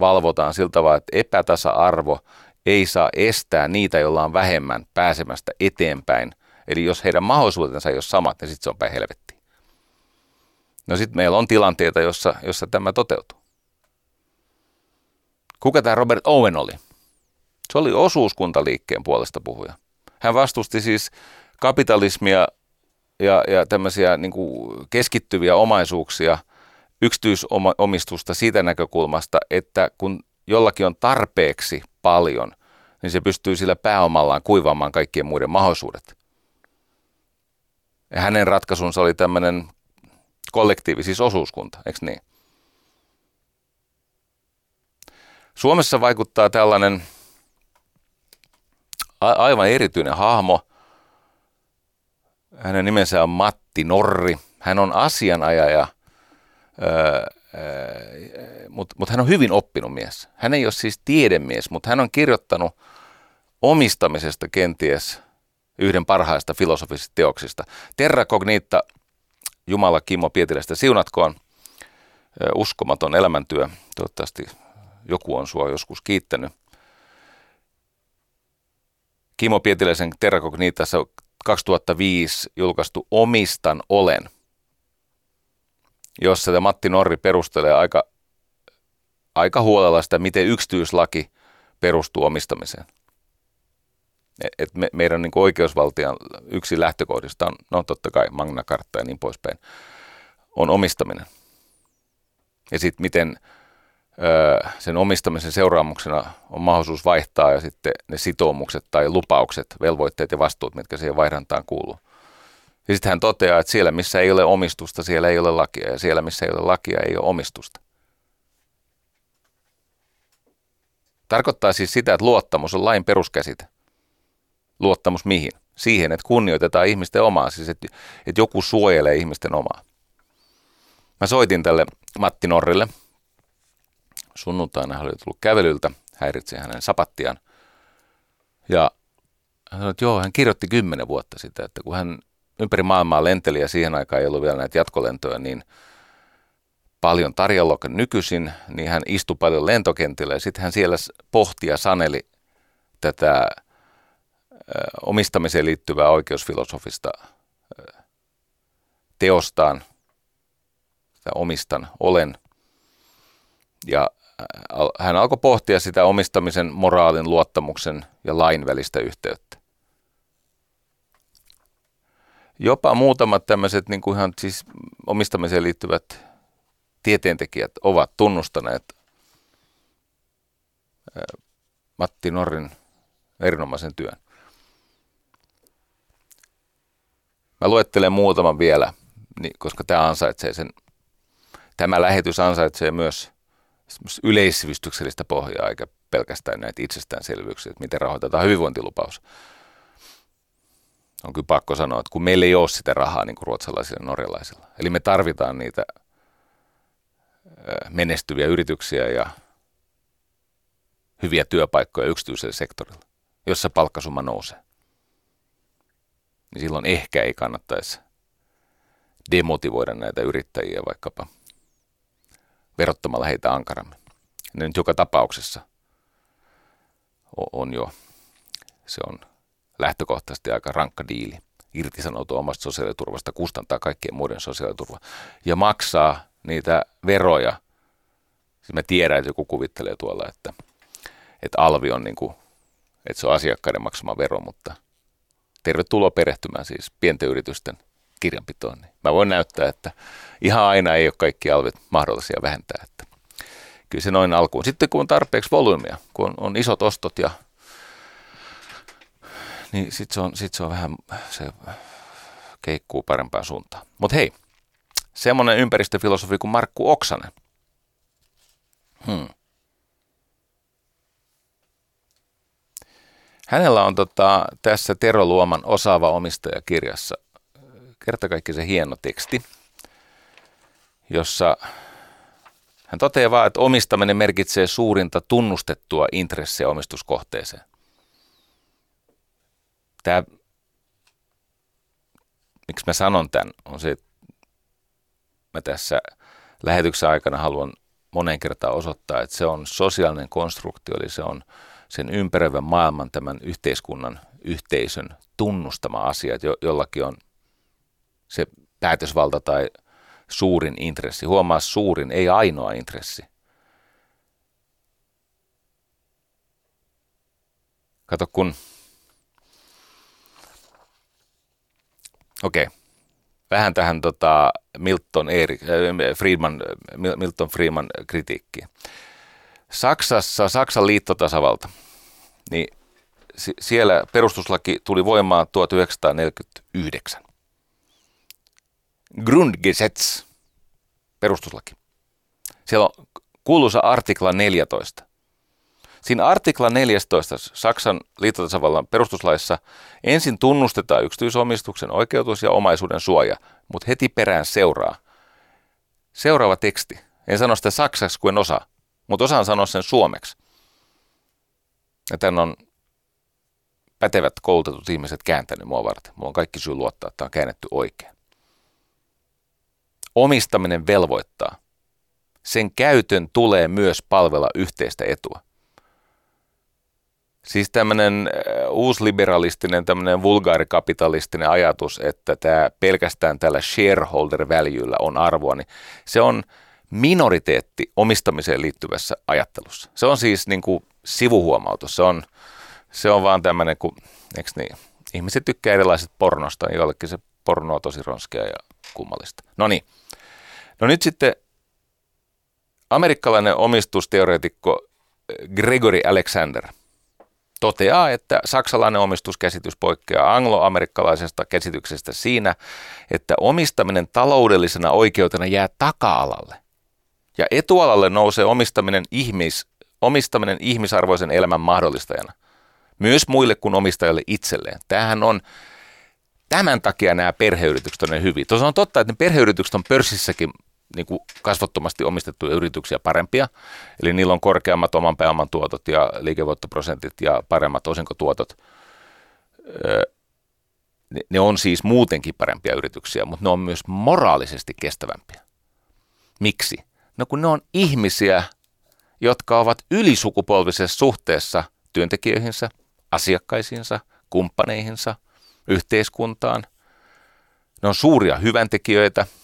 valvotaan siltä tavalla, että epätasa-arvo ei saa estää niitä, joilla on vähemmän pääsemästä eteenpäin. Eli jos heidän mahdollisuutensa ei ole samat, niin sitten se on päin helvettiin. No sitten meillä on tilanteita, jossa, jossa tämä toteutuu. Kuka tämä Robert Owen oli? Se oli osuuskuntaliikkeen puolesta puhuja. Hän vastusti siis kapitalismia ja, ja tämmöisiä niin keskittyviä omaisuuksia, yksityisomistusta siitä näkökulmasta, että kun jollakin on tarpeeksi paljon, niin se pystyy sillä pääomallaan kuivaamaan kaikkien muiden mahdollisuudet. Ja hänen ratkaisunsa oli tämmöinen kollektiivi, siis osuuskunta, eikö niin? Suomessa vaikuttaa tällainen aivan erityinen hahmo. Hänen nimensä on Matti Norri. Hän on asianajaja mutta mut hän on hyvin oppinut mies. Hän ei ole siis tiedemies, mutta hän on kirjoittanut omistamisesta kenties yhden parhaista filosofisista teoksista. Terra Cognita, Jumala Kimmo Pietilästä siunatkoon, uskomaton elämäntyö. Toivottavasti joku on sua joskus kiittänyt. Kimmo Pietiläisen Terra Cognitassa 2005 julkaistu Omistan olen – jossa Matti Norri perustelee aika, aika huolella sitä, miten yksityislaki perustuu omistamiseen. Et, et me, meidän niin oikeusvaltion yksi lähtökohdista on, no totta kai Magna Carta ja niin poispäin, on omistaminen. Ja sitten miten sen omistamisen seuraamuksena on mahdollisuus vaihtaa ja sitten ne sitoumukset tai lupaukset, velvoitteet ja vastuut, mitkä siihen vaihdantaan kuuluu. Ja sitten hän toteaa, että siellä missä ei ole omistusta, siellä ei ole lakia ja siellä missä ei ole lakia, ei ole omistusta. Tarkoittaa siis sitä, että luottamus on lain peruskäsite. Luottamus mihin? Siihen, että kunnioitetaan ihmisten omaa, siis että, että joku suojelee ihmisten omaa. Mä soitin tälle Matti Norrille. Sunnuntaina hän oli tullut kävelyltä, häiritsi hänen sapattiaan. Ja hän sanoi, että joo, hän kirjoitti kymmenen vuotta sitä, että kun hän ympäri maailmaa lenteli ja siihen aikaan ei ollut vielä näitä jatkolentoja, niin paljon tarjolla nykyisin, niin hän istui paljon lentokentillä ja sitten hän siellä pohti ja saneli tätä omistamiseen liittyvää oikeusfilosofista teostaan, sitä omistan, olen. Ja hän alkoi pohtia sitä omistamisen, moraalin, luottamuksen ja lain välistä yhteyttä. Jopa muutamat tämmöiset niin kuin ihan siis omistamiseen liittyvät tieteentekijät ovat tunnustaneet Matti Norrin erinomaisen työn. Mä luettelen muutaman vielä, koska tämä ansaitsee sen. Tämä lähetys ansaitsee myös yleissivistyksellistä pohjaa, eikä pelkästään näitä itsestäänselvyyksiä, että miten rahoitetaan hyvinvointilupaus. On kyllä pakko sanoa, että kun meillä ei ole sitä rahaa niin kuin ruotsalaisilla ja norjalaisilla. Eli me tarvitaan niitä menestyviä yrityksiä ja hyviä työpaikkoja yksityisellä sektorilla, jossa palkkasumma nousee. Niin silloin ehkä ei kannattaisi demotivoida näitä yrittäjiä vaikkapa verottamalla heitä ankarammin. Ne nyt joka tapauksessa on jo, se on lähtökohtaisesti aika rankka diili. Irtisanoutua omasta sosiaaliturvasta, kustantaa kaikkien muiden sosiaaliturvaa ja maksaa niitä veroja. Siis mä tiedän, että joku kuvittelee tuolla, että, että alvi on niin kuin, että se on asiakkaiden maksama vero, mutta tervetuloa perehtymään siis pienten yritysten kirjanpitoon. Niin mä voin näyttää, että ihan aina ei ole kaikki alvit mahdollisia vähentää. Että kyllä se noin alkuun. Sitten kun on tarpeeksi volyymia, kun on, on isot ostot ja niin sitten se, on, sit se on vähän, se keikkuu parempaan suuntaan. Mutta hei, semmoinen ympäristöfilosofi kuin Markku Oksanen. Hmm. Hänellä on tota, tässä Tero Luoman osaava omistaja kirjassa kerta kaikki se hieno teksti, jossa hän toteaa vaan, että omistaminen merkitsee suurinta tunnustettua intressiä omistuskohteeseen. Tämä, miksi mä sanon tämän, on se, että mä tässä lähetyksen aikana haluan monen kertaan osoittaa, että se on sosiaalinen konstruktio, eli se on sen ympäröivän maailman, tämän yhteiskunnan, yhteisön tunnustama asia, että jo, jollakin on se päätösvalta tai suurin intressi. Huomaa suurin, ei ainoa intressi. Kato kun... Okei. Okay. Vähän tähän tota Milton, Erik, äh, Friedman, Milton Friedman kritiikkiin. Saksassa, Saksan liittotasavalta, niin siellä perustuslaki tuli voimaan 1949. Grundgesetz, perustuslaki. Siellä on kuuluisa artikla 14. Siinä artikla 14 Saksan liittotasavallan perustuslaissa ensin tunnustetaan yksityisomistuksen oikeutus ja omaisuuden suoja, mutta heti perään seuraa. Seuraava teksti. En sano sitä saksaksi kuin osa, mutta osaan sanoa sen suomeksi. Ja tämän on pätevät koulutetut ihmiset kääntänyt mua varten. Mulla on kaikki syy luottaa, että tämä on käännetty oikein. Omistaminen velvoittaa. Sen käytön tulee myös palvella yhteistä etua. Siis tämmöinen äh, uusliberalistinen, tämmöinen vulgaarikapitalistinen ajatus, että tämä pelkästään tällä shareholder valuella on arvoa, niin se on minoriteetti omistamiseen liittyvässä ajattelussa. Se on siis niin kuin sivuhuomautus. Se on, se on vaan tämmöinen, kun, eikö niin, ihmiset tykkää erilaiset pornosta, niin jollekin se porno on tosi ronskia ja kummallista. No niin, No nyt sitten amerikkalainen omistusteoreetikko Gregory Alexander toteaa, että saksalainen omistuskäsitys poikkeaa angloamerikkalaisesta käsityksestä siinä, että omistaminen taloudellisena oikeutena jää taka-alalle. Ja etualalle nousee omistaminen, ihmis, omistaminen ihmisarvoisen elämän mahdollistajana. Myös muille kuin omistajalle itselleen. Tämähän on, tämän takia nämä perheyritykset on ne hyvin. Tuossa on totta, että ne perheyritykset on pörssissäkin niin kuin kasvottomasti omistettuja yrityksiä parempia. Eli niillä on korkeammat oman pääoman tuotot ja liikevoittoprosentit ja paremmat osinkotuotot. Ne on siis muutenkin parempia yrityksiä, mutta ne on myös moraalisesti kestävämpiä. Miksi? No kun ne on ihmisiä, jotka ovat ylisukupolvisessa suhteessa työntekijöihinsä, asiakkaisiinsa, kumppaneihinsa, yhteiskuntaan. Ne on suuria hyväntekijöitä –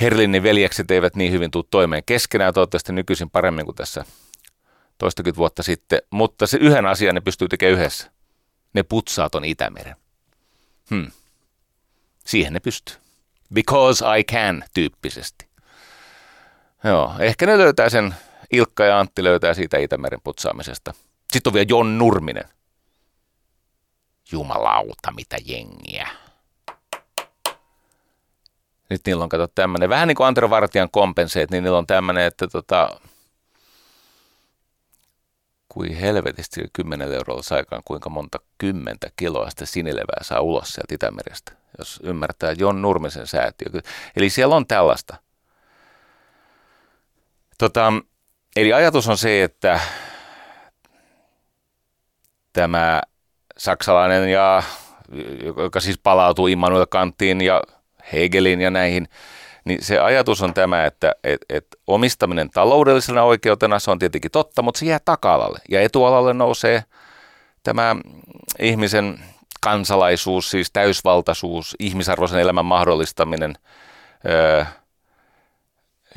Herlinin veljekset eivät niin hyvin tule toimeen keskenään, toivottavasti nykyisin paremmin kuin tässä toistakymmentä vuotta sitten, mutta se yhden asian ne pystyy tekemään yhdessä. Ne putsaa ton Itämeren. Hmm. Siihen ne pystyy. Because I can tyyppisesti. Joo, ehkä ne löytää sen, Ilkka ja Antti löytää siitä Itämeren putsaamisesta. Sitten on vielä Jon Nurminen. Jumalauta, mitä jengiä. Nyt niillä on kato tämmöinen, vähän niin kuin Antero Vartijan kompenseet, niin niillä on tämmöinen, että tota, kuin helvetisti 10 eurolla saikaan kuinka monta kymmentä kiloa sitä sinilevää saa ulos sieltä Itämerestä, jos ymmärtää Jon Nurmisen säätiö. Eli siellä on tällaista. Tota, eli ajatus on se, että tämä saksalainen ja joka siis palautuu Immanuel Kanttiin ja Hegelin ja näihin, niin se ajatus on tämä, että et, et omistaminen taloudellisena oikeutena, se on tietenkin totta, mutta se jää taka-alalle. Ja etualalle nousee tämä ihmisen kansalaisuus, siis täysvaltaisuus, ihmisarvoisen elämän mahdollistaminen, öö,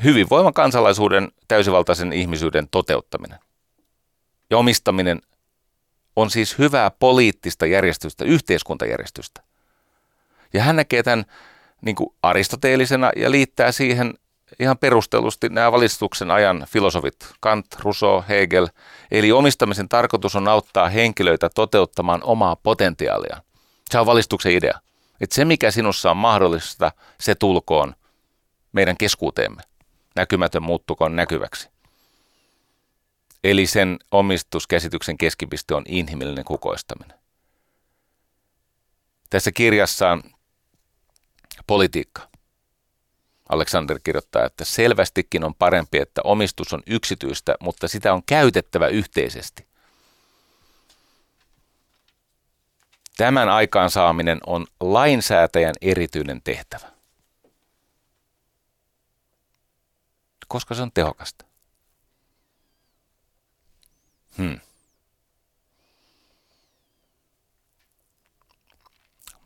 hyvinvoiman kansalaisuuden, täysivaltaisen ihmisyyden toteuttaminen. Ja omistaminen on siis hyvää poliittista järjestystä, yhteiskuntajärjestystä. Ja hän näkee tämän niin kuin aristoteelisena ja liittää siihen ihan perustellusti nämä valistuksen ajan filosofit Kant, Rousseau, Hegel. Eli omistamisen tarkoitus on auttaa henkilöitä toteuttamaan omaa potentiaalia. Se on valistuksen idea. Että se, mikä sinussa on mahdollista, se tulkoon meidän keskuuteemme. Näkymätön muuttukoon näkyväksi. Eli sen omistuskäsityksen keskipiste on inhimillinen kukoistaminen. Tässä kirjassaan Politiikka. Alexander kirjoittaa, että selvästikin on parempi, että omistus on yksityistä, mutta sitä on käytettävä yhteisesti. Tämän aikaansaaminen on lainsäätäjän erityinen tehtävä. Koska se on tehokasta. Hmm.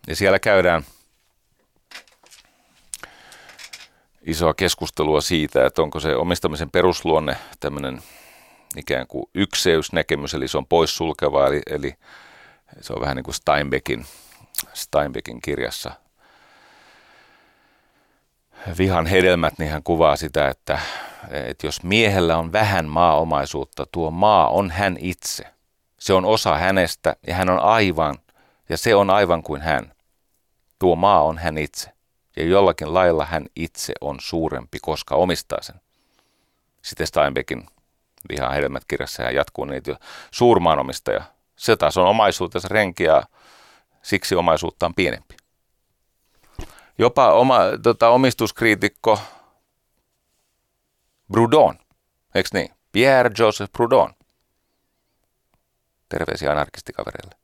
Ja siellä käydään isoa keskustelua siitä, että onko se omistamisen perusluonne tämmöinen ikään kuin ykseysnäkemys, eli se on poissulkeva, eli, eli se on vähän niin kuin Steinbeckin, Steinbeckin kirjassa Vihan hedelmät, niin hän kuvaa sitä, että, että jos miehellä on vähän maaomaisuutta, tuo maa on hän itse. Se on osa hänestä ja hän on aivan, ja se on aivan kuin hän. Tuo maa on hän itse ja jollakin lailla hän itse on suurempi, koska omistaa sen. Sitten Steinbeckin vihan hedelmät kirjassa ja jatkuu niitä jo suurmaanomistaja. Se taas on omaisuutensa renki ja siksi omaisuutta on pienempi. Jopa oma, tota, omistuskriitikko Proudhon, eikö niin? Pierre Joseph Proudhon. Terveisiä anarkistikavereille.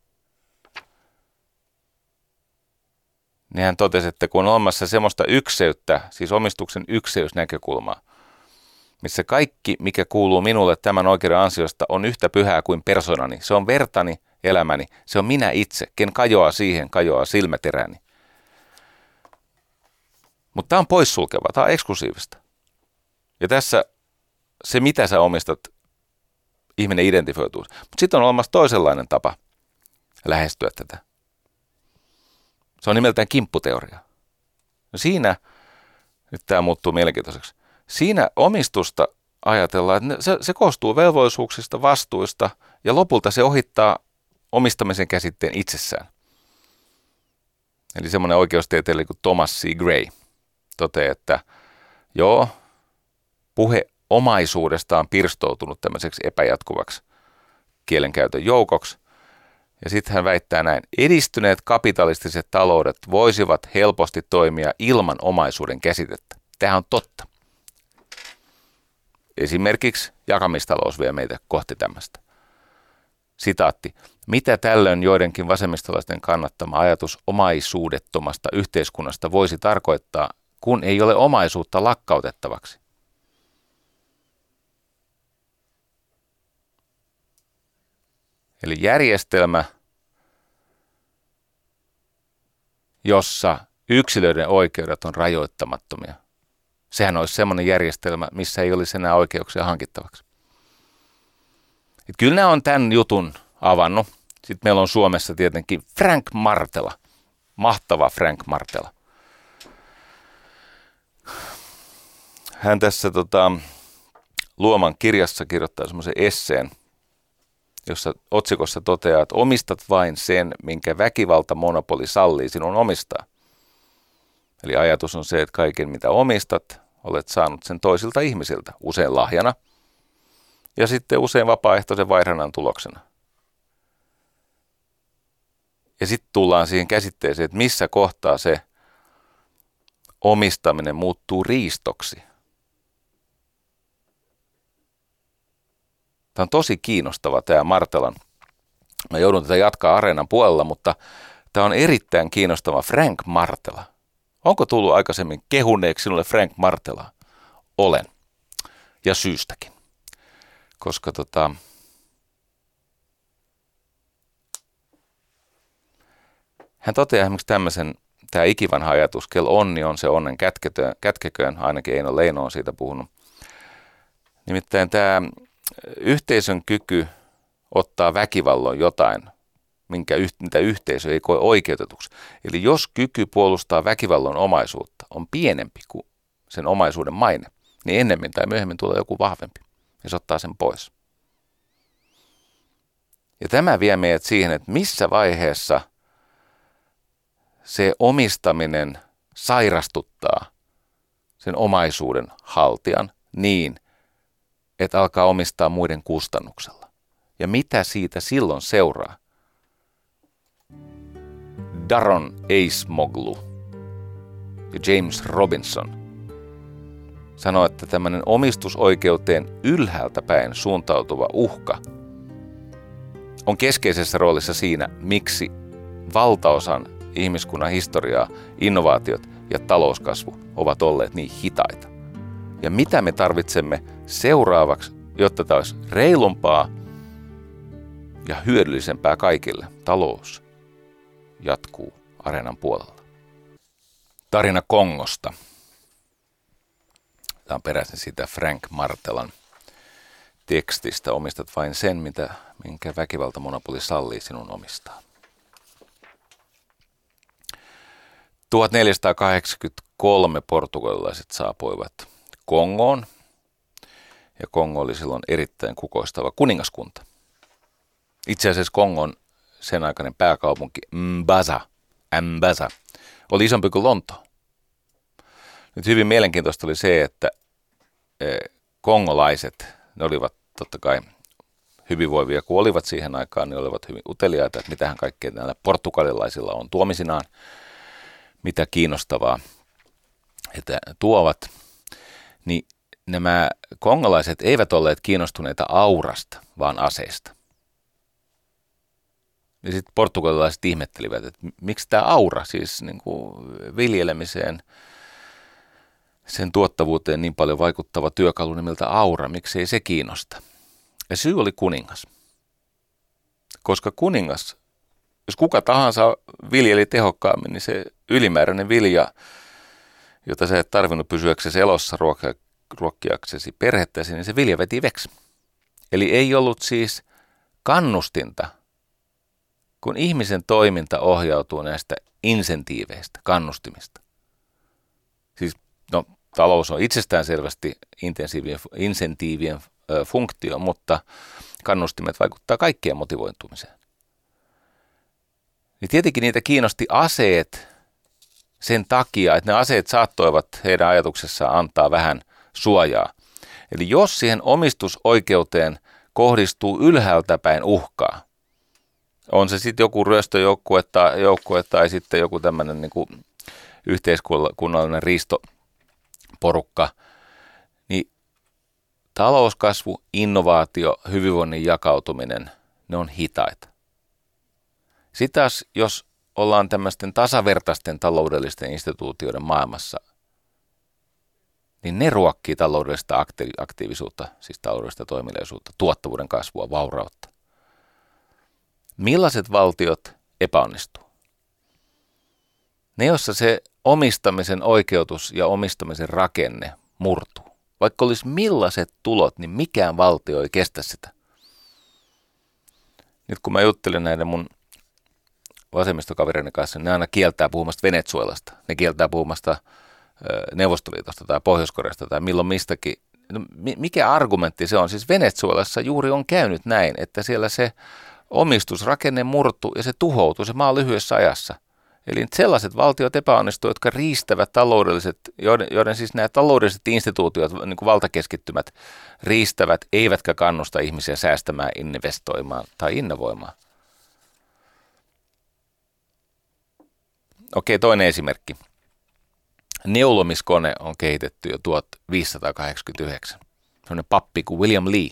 Niin hän totesi, että kun on olemassa semmoista ykseyttä, siis omistuksen ykseysnäkökulmaa, missä kaikki, mikä kuuluu minulle tämän oikeuden ansiosta, on yhtä pyhää kuin persoonani. Se on vertani, elämäni. Se on minä itse. Ken kajoaa siihen, kajoaa silmäteräni. Mutta tämä on poissulkeva, tämä on eksklusiivista. Ja tässä se, mitä sä omistat, ihminen identifioituu. Mutta sitten on olemassa toisenlainen tapa lähestyä tätä. Se on nimeltään kimpputeoria. No siinä, nyt tämä muuttuu mielenkiintoiseksi, Siinä omistusta ajatellaan, että se, se koostuu velvollisuuksista, vastuista ja lopulta se ohittaa omistamisen käsitteen itsessään. Eli semmoinen oikeustieteilijä kuin Thomas C. Gray toteaa, että joo, puhe omaisuudesta on pirstoutunut tämmöiseksi epäjatkuvaksi kielenkäytön joukoksi. Ja sitten hän väittää näin, edistyneet kapitalistiset taloudet voisivat helposti toimia ilman omaisuuden käsitettä. Tämä on totta. Esimerkiksi jakamistalous vie meitä kohti tämmöistä. Sitaatti. Mitä tällöin joidenkin vasemmistolaisten kannattama ajatus omaisuudettomasta yhteiskunnasta voisi tarkoittaa, kun ei ole omaisuutta lakkautettavaksi? Eli järjestelmä, jossa yksilöiden oikeudet on rajoittamattomia. Sehän olisi semmoinen järjestelmä, missä ei olisi enää oikeuksia hankittavaksi. Et kyllä nämä on tämän jutun avannut. Sitten meillä on Suomessa tietenkin Frank Martela. Mahtava Frank Martela. Hän tässä tota, Luoman kirjassa kirjoittaa semmoisen esseen, jossa otsikossa toteaa, että omistat vain sen, minkä väkivalta monopoli sallii sinun omistaa. Eli ajatus on se, että kaiken mitä omistat, olet saanut sen toisilta ihmisiltä, usein lahjana ja sitten usein vapaaehtoisen vaihdannan tuloksena. Ja sitten tullaan siihen käsitteeseen, että missä kohtaa se omistaminen muuttuu riistoksi. Tämä on tosi kiinnostava tämä Martelan. Mä joudun tätä jatkaa areenan puolella, mutta tämä on erittäin kiinnostava Frank Martela. Onko tullut aikaisemmin kehuneeksi sinulle Frank Martela? Olen. Ja syystäkin. Koska tota, hän toteaa esimerkiksi tämmöisen, tämä ikivanha ajatus, kel onni on se onnen kätkeköön ainakin Eino Leino on siitä puhunut. Nimittäin tämä yhteisön kyky ottaa väkivalloin jotain, minkä, mitä yhteisö ei koe oikeutetuksi. Eli jos kyky puolustaa väkivallon omaisuutta on pienempi kuin sen omaisuuden maine, niin ennemmin tai myöhemmin tulee joku vahvempi ja se ottaa sen pois. Ja tämä vie meidät siihen, että missä vaiheessa se omistaminen sairastuttaa sen omaisuuden haltijan niin, että alkaa omistaa muiden kustannuksella. Ja mitä siitä silloin seuraa? Daron Acemoglu ja James Robinson sanoi, että tämmöinen omistusoikeuteen ylhäältä päin suuntautuva uhka on keskeisessä roolissa siinä, miksi valtaosan ihmiskunnan historiaa, innovaatiot ja talouskasvu ovat olleet niin hitaita. Ja mitä me tarvitsemme seuraavaksi, jotta tämä olisi reilumpaa ja hyödyllisempää kaikille. Talous jatkuu areenan puolella. Tarina Kongosta. Tämä on peräisin siitä Frank Martelan tekstistä. Omistat vain sen, mitä, minkä väkivaltamonopoli sallii sinun omistaa. 1483 portugalilaiset saapuivat Kongoon ja Kongo oli silloin erittäin kukoistava kuningaskunta. Itse asiassa Kongon sen aikainen pääkaupunki Mbaza, Mbaza oli isompi kuin Lonto. Nyt hyvin mielenkiintoista oli se, että e, kongolaiset, ne olivat totta kai hyvinvoivia kuin olivat siihen aikaan, ne olivat hyvin uteliaita, että mitähän kaikkea näillä portugalilaisilla on tuomisinaan, mitä kiinnostavaa että tuovat. Niin nämä kongolaiset eivät olleet kiinnostuneita aurasta, vaan aseista. Ja sitten portugalilaiset ihmettelivät, että miksi tämä aura, siis niin kuin viljelemiseen, sen tuottavuuteen niin paljon vaikuttava työkalu nimeltä aura, miksi ei se kiinnosta. Ja syy oli kuningas. Koska kuningas, jos kuka tahansa viljeli tehokkaammin, niin se ylimääräinen vilja, jota sä et tarvinnut pysyäksesi elossa ruokaa ruokkiaksesi perhettäsi, niin se vilja veti veksi. Eli ei ollut siis kannustinta, kun ihmisen toiminta ohjautuu näistä insentiiveistä, kannustimista. Siis, no, talous on itsestään selvästi insentiivien funktio, mutta kannustimet vaikuttaa kaikkien motivointumiseen. Niin tietenkin niitä kiinnosti aseet sen takia, että ne aseet saattoivat heidän ajatuksessaan antaa vähän suojaa. Eli jos siihen omistusoikeuteen kohdistuu ylhäältä päin uhkaa, on se sitten joku ryöstöjoukkue tai, joukkue tai sitten joku tämmöinen niin yhteiskunnallinen riistoporukka, niin talouskasvu, innovaatio, hyvinvoinnin jakautuminen, ne on hitaita. Sitten taas, jos ollaan tämmöisten tasavertaisten taloudellisten instituutioiden maailmassa, niin ne ruokkii taloudellista aktiivisuutta, siis taloudellista toimeliaisuutta, tuottavuuden kasvua, vaurautta. Millaiset valtiot epäonnistuu? Ne, jossa se omistamisen oikeutus ja omistamisen rakenne murtuu. Vaikka olisi millaiset tulot, niin mikään valtio ei kestä sitä. Nyt kun mä juttelen näiden mun vasemmistokavereiden kanssa, ne aina kieltää puhumasta Venezuelasta. Ne kieltää puhumasta Neuvostoliitosta tai Pohjois-Koreasta tai milloin mistäkin. No, mikä argumentti se on? Siis Venezuelassa juuri on käynyt näin, että siellä se omistusrakenne murtu ja se tuhoutuu se maa lyhyessä ajassa. Eli sellaiset valtiot epäonnistuvat, jotka riistävät taloudelliset, joiden, joiden siis nämä taloudelliset instituutiot, niin kuin valtakeskittymät, riistävät, eivätkä kannusta ihmisiä säästämään, investoimaan tai innovoimaan. Okei, toinen esimerkki. Neulomiskone on kehitetty jo 1589. Sellainen pappi kuin William Lee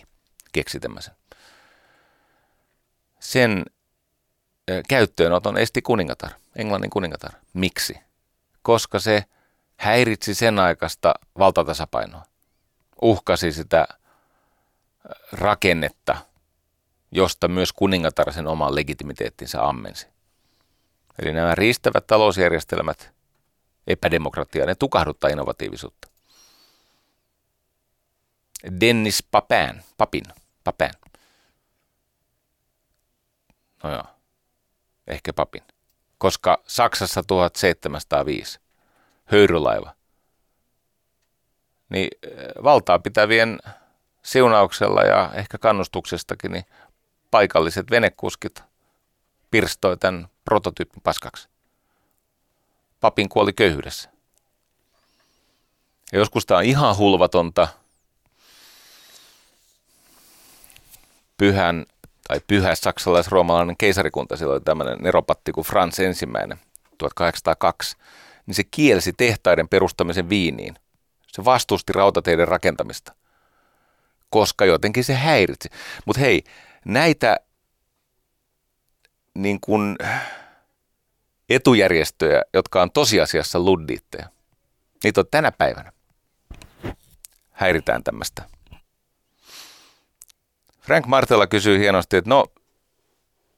keksi tämmöisen. Sen käyttöönoton esti kuningatar, Englannin kuningatar. Miksi? Koska se häiritsi sen aikaista valtatasapainoa. Uhkasi sitä rakennetta, josta myös kuningatar sen oman legitimiteettinsä ammensi. Eli nämä riistävät talousjärjestelmät, epädemokratia, ne tukahduttaa innovatiivisuutta. Dennis Papin, Papin, Papin. No joo, ehkä Papin. Koska Saksassa 1705, höyrylaiva, niin eh, valtaa pitävien siunauksella ja ehkä kannustuksestakin, niin paikalliset venekuskit pirstoi tämän prototyyppi paskaksi. Papin kuoli köyhyydessä. Ja joskus tämä on ihan hulvatonta. Pyhän tai pyhä saksalais-roomalainen keisarikunta, sillä oli tämmöinen neropatti kuin Frans ensimmäinen 1802, niin se kielsi tehtaiden perustamisen viiniin. Se vastusti rautateiden rakentamista, koska jotenkin se häiritsi. Mutta hei, näitä niin kuin etujärjestöjä, jotka on tosiasiassa luddiitteja. Niitä on tänä päivänä. Häiritään tämmöistä. Frank Martella kysyy hienosti, että no,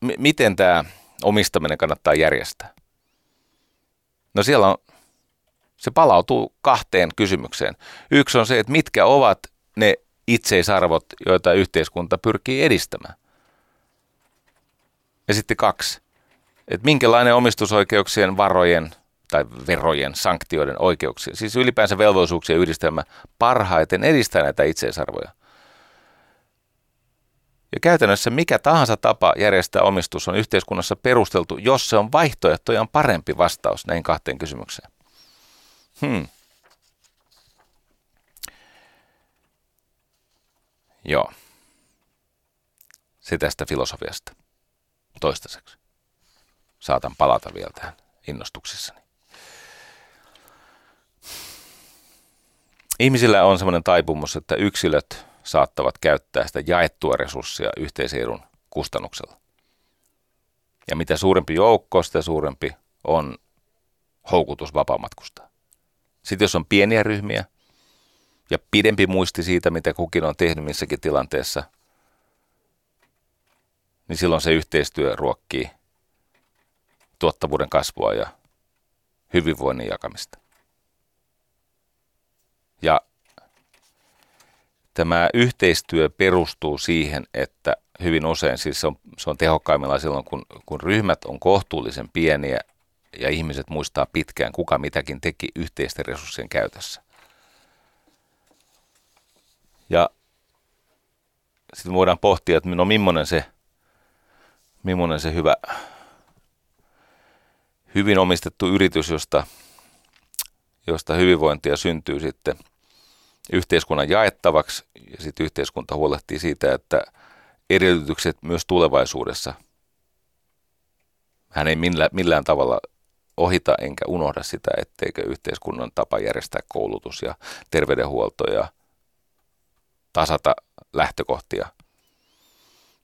m- miten tämä omistaminen kannattaa järjestää? No siellä on, se palautuu kahteen kysymykseen. Yksi on se, että mitkä ovat ne itseisarvot, joita yhteiskunta pyrkii edistämään. Ja sitten kaksi, että minkälainen omistusoikeuksien, varojen tai verojen, sanktioiden oikeuksia, siis ylipäänsä velvollisuuksien yhdistelmä parhaiten edistää näitä itseisarvoja. Ja käytännössä mikä tahansa tapa järjestää omistus on yhteiskunnassa perusteltu, jos se on vaihtoehtojan parempi vastaus näihin kahteen kysymykseen. Hmm. Joo. Se tästä filosofiasta toistaiseksi. Saatan palata vielä tähän innostuksissani. Ihmisillä on sellainen taipumus, että yksilöt saattavat käyttää sitä jaettua resurssia yhteisen edun kustannuksella. Ja mitä suurempi joukko, sitä suurempi on houkutus vapaamatkustaa. Sitten jos on pieniä ryhmiä ja pidempi muisti siitä, mitä kukin on tehnyt missäkin tilanteessa, niin silloin se yhteistyö ruokkii tuottavuuden kasvua ja hyvinvoinnin jakamista. Ja tämä yhteistyö perustuu siihen, että hyvin usein, siis se on, se on tehokkaimmillaan silloin, kun, kun ryhmät on kohtuullisen pieniä ja ihmiset muistaa pitkään, kuka mitäkin teki yhteisten resurssien käytössä. Ja sitten voidaan pohtia, että no millainen se, millainen se hyvä, hyvin omistettu yritys, josta, josta hyvinvointia syntyy sitten yhteiskunnan jaettavaksi. Ja sitten yhteiskunta huolehtii siitä, että edellytykset myös tulevaisuudessa hän ei millään, millään tavalla ohita enkä unohda sitä, etteikö yhteiskunnan tapa järjestää koulutus ja terveydenhuolto ja tasata lähtökohtia,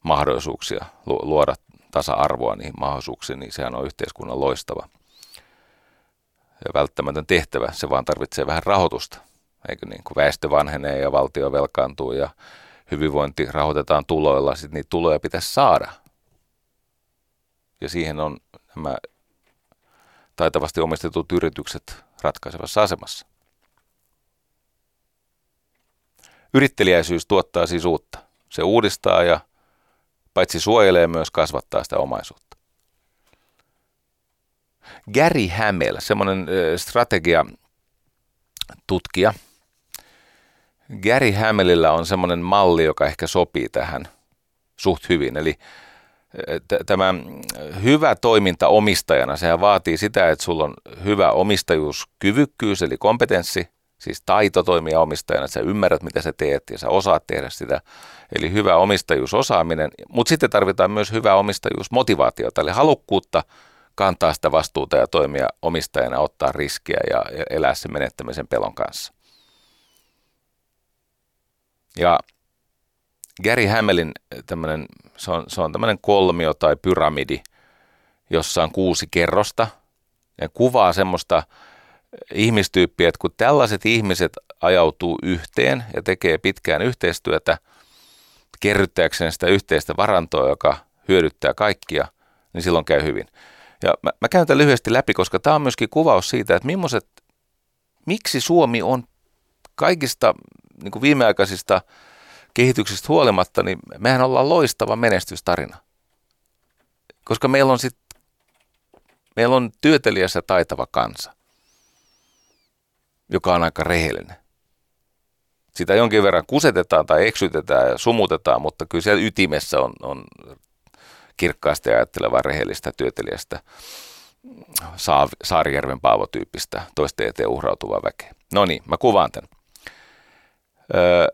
mahdollisuuksia, luoda tasa-arvoa niihin mahdollisuuksiin, niin sehän on yhteiskunnan loistava ja välttämätön tehtävä. Se vaan tarvitsee vähän rahoitusta. Eikö niin, kun väestö vanhenee ja valtio velkaantuu ja hyvinvointi rahoitetaan tuloilla, sitten niitä tuloja pitäisi saada. Ja siihen on nämä taitavasti omistetut yritykset ratkaisevassa asemassa. Yrittelijäisyys tuottaa siis uutta. Se uudistaa ja paitsi suojelee myös kasvattaa sitä omaisuutta. Gary Hamel, semmoinen strategia tutkija. Gary Hamelillä on semmoinen malli, joka ehkä sopii tähän suht hyvin. Eli tämä hyvä toiminta omistajana, sehän vaatii sitä, että sulla on hyvä omistajuuskyvykkyys, eli kompetenssi, siis taito toimia omistajana, että sä ymmärrät, mitä sä teet ja sä osaat tehdä sitä. Eli hyvä omistajuusosaaminen, mutta sitten tarvitaan myös hyvä omistajuusmotivaatiota, eli halukkuutta kantaa sitä vastuuta ja toimia omistajana, ottaa riskiä ja elää sen menettämisen pelon kanssa. Ja Gary Hamelin tämmönen, se on, se on tämmöinen kolmio tai pyramidi, jossa on kuusi kerrosta. Ja kuvaa semmoista ihmistyyppiä, että kun tällaiset ihmiset ajautuu yhteen ja tekee pitkään yhteistyötä kerryttääkseen sitä yhteistä varantoa, joka hyödyttää kaikkia, niin silloin käy hyvin. Ja mä, mä käyn tämän lyhyesti läpi, koska tämä on myöskin kuvaus siitä, että millaiset, miksi Suomi on kaikista niin kuin viimeaikaisista kehityksestä huolimatta, niin mehän ollaan loistava menestystarina. Koska meillä on sit, meillä on työtelijässä taitava kansa, joka on aika rehellinen. Sitä jonkin verran kusetetaan tai eksytetään ja sumutetaan, mutta kyllä siellä ytimessä on, on kirkkaasti ajatteleva rehellistä työtelijästä Saarijärven Paavo-tyyppistä toisten eteen uhrautuvaa väkeä. No niin, mä kuvaan tämän. Öö,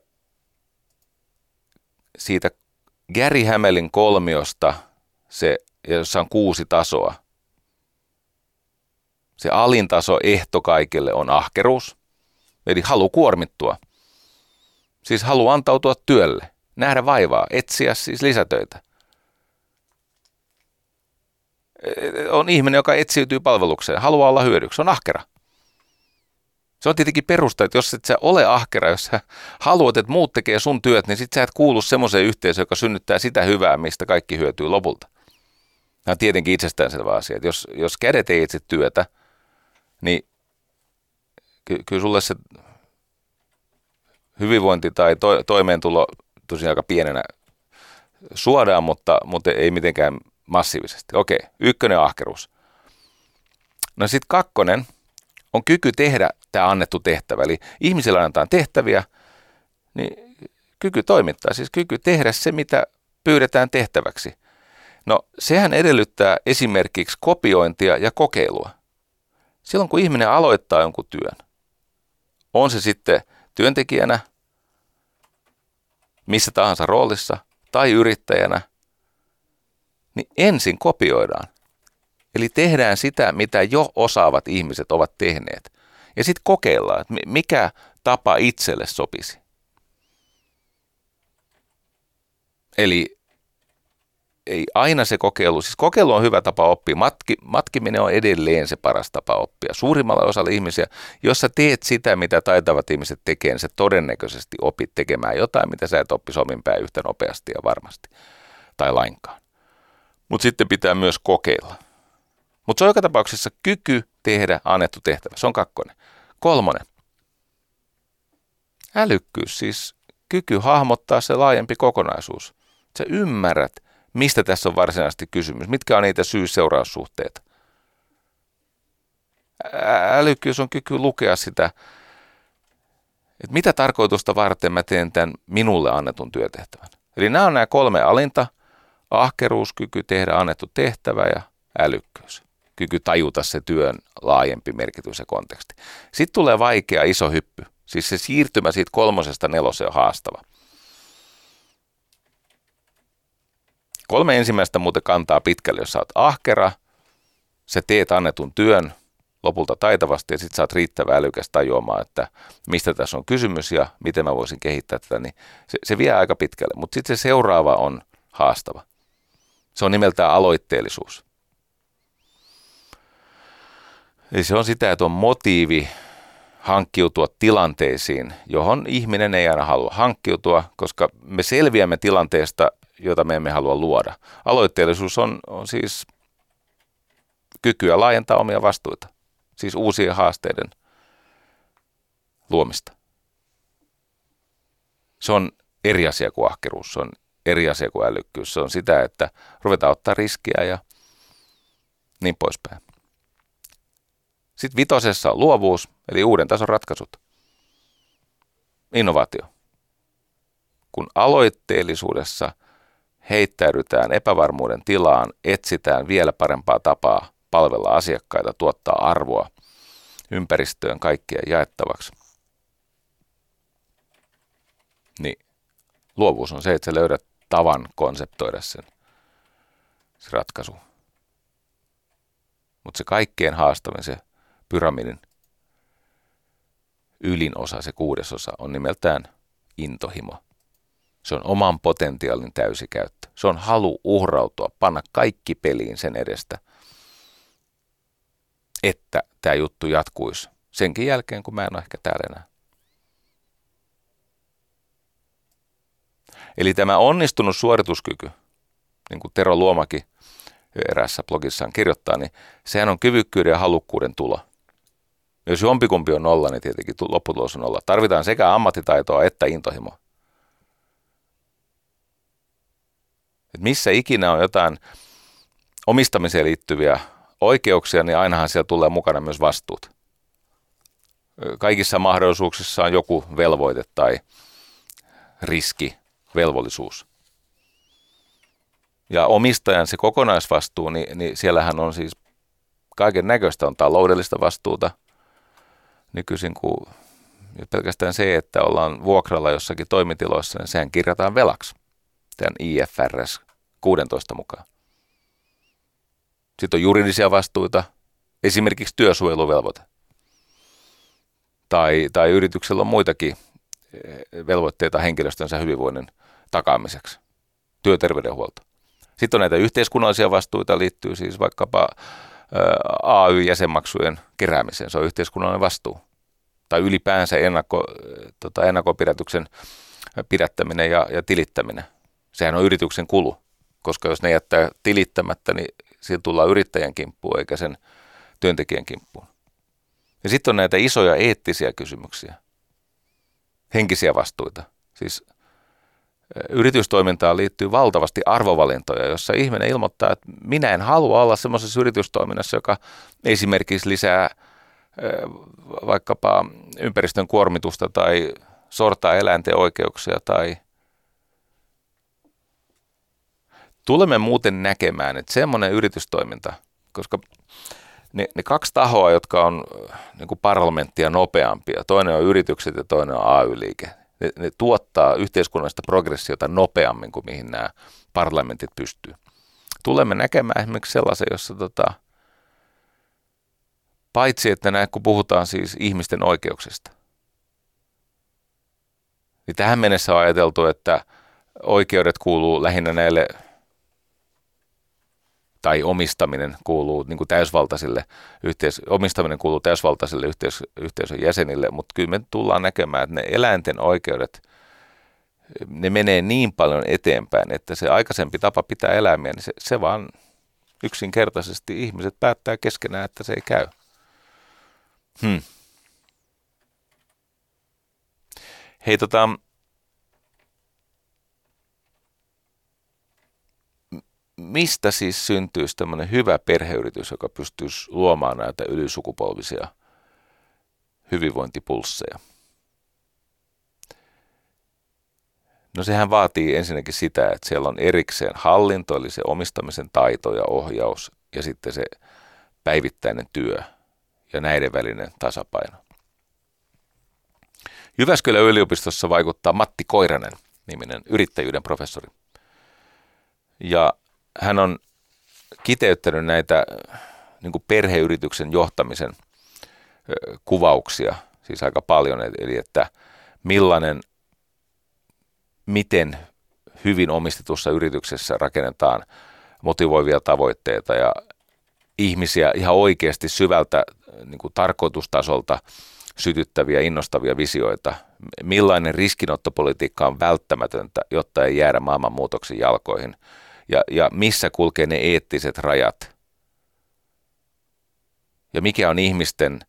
siitä Gary Hamelin kolmiosta, se, jossa on kuusi tasoa. Se alin taso ehto kaikille on ahkeruus, eli halu kuormittua. Siis halu antautua työlle, nähdä vaivaa, etsiä siis lisätöitä. On ihminen, joka etsiytyy palvelukseen, haluaa olla hyödyksi, on ahkera. Se on tietenkin perusta, että jos et sä ole ahkera, jos sä haluat, että muut tekee sun työt, niin sit sä et kuulu semmoiseen yhteisöön, joka synnyttää sitä hyvää, mistä kaikki hyötyy lopulta. Tämä on tietenkin itsestäänselvä asia, että jos, jos kädet ei itse työtä, niin ky- kyllä sulle se hyvinvointi tai to- toimeentulo tosiaan aika pienenä suodaan, mutta, mutta ei mitenkään massiivisesti. Okei, ykkönen ahkeruus. No sitten kakkonen – on kyky tehdä tämä annettu tehtävä. Eli ihmisillä annetaan tehtäviä, niin kyky toimittaa, siis kyky tehdä se, mitä pyydetään tehtäväksi. No sehän edellyttää esimerkiksi kopiointia ja kokeilua. Silloin kun ihminen aloittaa jonkun työn, on se sitten työntekijänä, missä tahansa roolissa tai yrittäjänä, niin ensin kopioidaan. Eli tehdään sitä, mitä jo osaavat ihmiset ovat tehneet. Ja sitten kokeillaan, että mikä tapa itselle sopisi. Eli ei aina se kokeilu, siis kokeilu on hyvä tapa oppia, Matki, matkiminen on edelleen se paras tapa oppia. Suurimmalla osalla ihmisiä, jos sä teet sitä, mitä taitavat ihmiset tekee, niin sä todennäköisesti opit tekemään jotain, mitä sä et oppisi omin päin yhtä nopeasti ja varmasti, tai lainkaan. Mutta sitten pitää myös kokeilla. Mutta se on joka tapauksessa kyky tehdä annettu tehtävä. Se on kakkonen. Kolmonen. Älykkyys, siis kyky hahmottaa se laajempi kokonaisuus. Sä ymmärrät, mistä tässä on varsinaisesti kysymys, mitkä on niitä syy-seuraussuhteita. Älykkyys on kyky lukea sitä että mitä tarkoitusta varten mä teen tämän minulle annetun työtehtävän. Eli nämä on nämä kolme alinta, ahkeruus, kyky tehdä annettu tehtävä ja älykkyys. Kyky tajuta se työn laajempi merkitys ja konteksti. Sitten tulee vaikea iso hyppy. Siis se siirtymä siitä kolmosesta neloseen on haastava. Kolme ensimmäistä muuten kantaa pitkälle, jos sä oot ahkera, sä teet annetun työn lopulta taitavasti ja sitten sä oot riittävän älykäs tajuamaan, että mistä tässä on kysymys ja miten mä voisin kehittää tätä, niin se, se vie aika pitkälle. Mutta sitten se seuraava on haastava. Se on nimeltään aloitteellisuus. Eli se on sitä, että on motiivi hankkiutua tilanteisiin, johon ihminen ei aina halua hankkiutua, koska me selviämme tilanteesta, jota me emme halua luoda. Aloitteellisuus on, on siis kykyä laajentaa omia vastuita, siis uusien haasteiden luomista. Se on eri asia kuin ahkeruus, se on eri asia kuin älykkyys. Se on sitä, että ruvetaan ottaa riskiä ja niin poispäin. Sitten vitosessa on luovuus, eli uuden tason ratkaisut. Innovaatio. Kun aloitteellisuudessa heittäydytään epävarmuuden tilaan, etsitään vielä parempaa tapaa palvella asiakkaita, tuottaa arvoa ympäristöön kaikkien jaettavaksi. Niin luovuus on se, että sä löydät tavan konseptoida sen se ratkaisu. Mutta se kaikkein haastavin, se pyramidin ylin osa, se kuudesosa, on nimeltään intohimo. Se on oman potentiaalin täysikäyttö. Se on halu uhrautua, panna kaikki peliin sen edestä, että tämä juttu jatkuisi senkin jälkeen, kun mä en ole ehkä täällä enää. Eli tämä onnistunut suorituskyky, niin kuin Tero Luomakin erässä blogissaan kirjoittaa, niin sehän on kyvykkyyden ja halukkuuden tulo. Jos jompikumpi on nolla, niin tietenkin lopputulos on nolla. Tarvitaan sekä ammattitaitoa että intohimoa. Et missä ikinä on jotain omistamiseen liittyviä oikeuksia, niin ainahan siellä tulee mukana myös vastuut. Kaikissa mahdollisuuksissa on joku velvoite tai riski velvollisuus. Ja omistajan se kokonaisvastuu, niin, niin siellähän on siis kaiken näköistä on taloudellista vastuuta. Nykyisin kun pelkästään se, että ollaan vuokralla jossakin toimitiloissa, niin sehän kirjataan velaksi tämän IFRS 16 mukaan. Sitten on juridisia vastuita, esimerkiksi työsuojeluvelvoite. Tai, tai yrityksellä on muitakin velvoitteita henkilöstönsä hyvinvoinnin takaamiseksi. Työterveydenhuolto. Sitten on näitä yhteiskunnallisia vastuita, liittyy siis vaikkapa AY-jäsenmaksujen keräämiseen. Se on yhteiskunnallinen vastuu. Tai ylipäänsä ennakko, tota, ennakkopidätyksen pidättäminen ja, ja tilittäminen. Sehän on yrityksen kulu, koska jos ne jättää tilittämättä, niin siitä tullaan yrittäjän kimppuun eikä sen työntekijän kimppuun. Ja sitten on näitä isoja eettisiä kysymyksiä henkisiä vastuita. Siis yritystoimintaan liittyy valtavasti arvovalintoja, jossa ihminen ilmoittaa, että minä en halua olla semmoisessa yritystoiminnassa, joka esimerkiksi lisää vaikkapa ympäristön kuormitusta tai sortaa eläinten oikeuksia tai tulemme muuten näkemään, että semmoinen yritystoiminta, koska ne, ne kaksi tahoa, jotka on äh, niin kuin parlamenttia nopeampia, toinen on yritykset ja toinen on AY-liike, ne, ne tuottaa yhteiskunnallista progressiota nopeammin kuin mihin nämä parlamentit pystyy. Tulemme näkemään esimerkiksi sellaisen, jossa tota, paitsi että näin, kun puhutaan siis ihmisten oikeuksista, niin tähän mennessä on ajateltu, että oikeudet kuuluu lähinnä näille tai omistaminen kuuluu niin kuin täysvaltaisille, yhteis- omistaminen kuuluu täysvaltaisille yhteis- yhteisön jäsenille, mutta kyllä me tullaan näkemään, että ne eläinten oikeudet, ne menee niin paljon eteenpäin, että se aikaisempi tapa pitää eläimiä, niin se, se vaan yksinkertaisesti ihmiset päättää keskenään, että se ei käy. Hmm. Hei tota, mistä siis syntyisi tämmöinen hyvä perheyritys, joka pystyisi luomaan näitä ylisukupolvisia hyvinvointipulsseja? No sehän vaatii ensinnäkin sitä, että siellä on erikseen hallinto, eli se omistamisen taito ja ohjaus, ja sitten se päivittäinen työ ja näiden välinen tasapaino. Jyväskylän yliopistossa vaikuttaa Matti Koiranen, niminen yrittäjyyden professori. Ja hän on kiteyttänyt näitä niin kuin perheyrityksen johtamisen kuvauksia, siis aika paljon, eli että millainen, miten hyvin omistetussa yrityksessä rakennetaan motivoivia tavoitteita ja ihmisiä ihan oikeasti syvältä niin kuin tarkoitustasolta sytyttäviä, innostavia visioita. Millainen riskinottopolitiikka on välttämätöntä, jotta ei jäädä maailmanmuutoksen jalkoihin. Ja, ja missä kulkee ne eettiset rajat. Ja mikä on ihmisten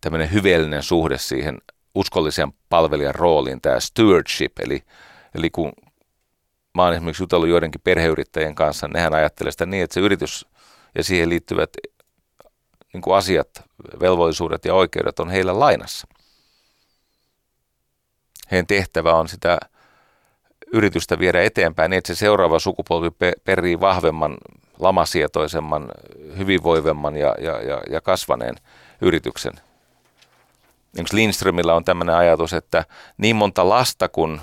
tämmöinen hyveellinen suhde siihen uskollisen palvelijan rooliin, tämä stewardship, eli, eli kun mä oon esimerkiksi jutellut joidenkin perheyrittäjien kanssa, nehän ajattelee sitä niin, että se yritys ja siihen liittyvät niin kuin asiat, velvollisuudet ja oikeudet on heillä lainassa. Heidän tehtävä on sitä yritystä viedä eteenpäin niin, että se seuraava sukupolvi perii vahvemman, lamasietoisemman, hyvinvoivemman ja, ja, ja, ja kasvaneen yrityksen. Esimerkiksi Lindströmillä on tämmöinen ajatus, että niin monta lasta kun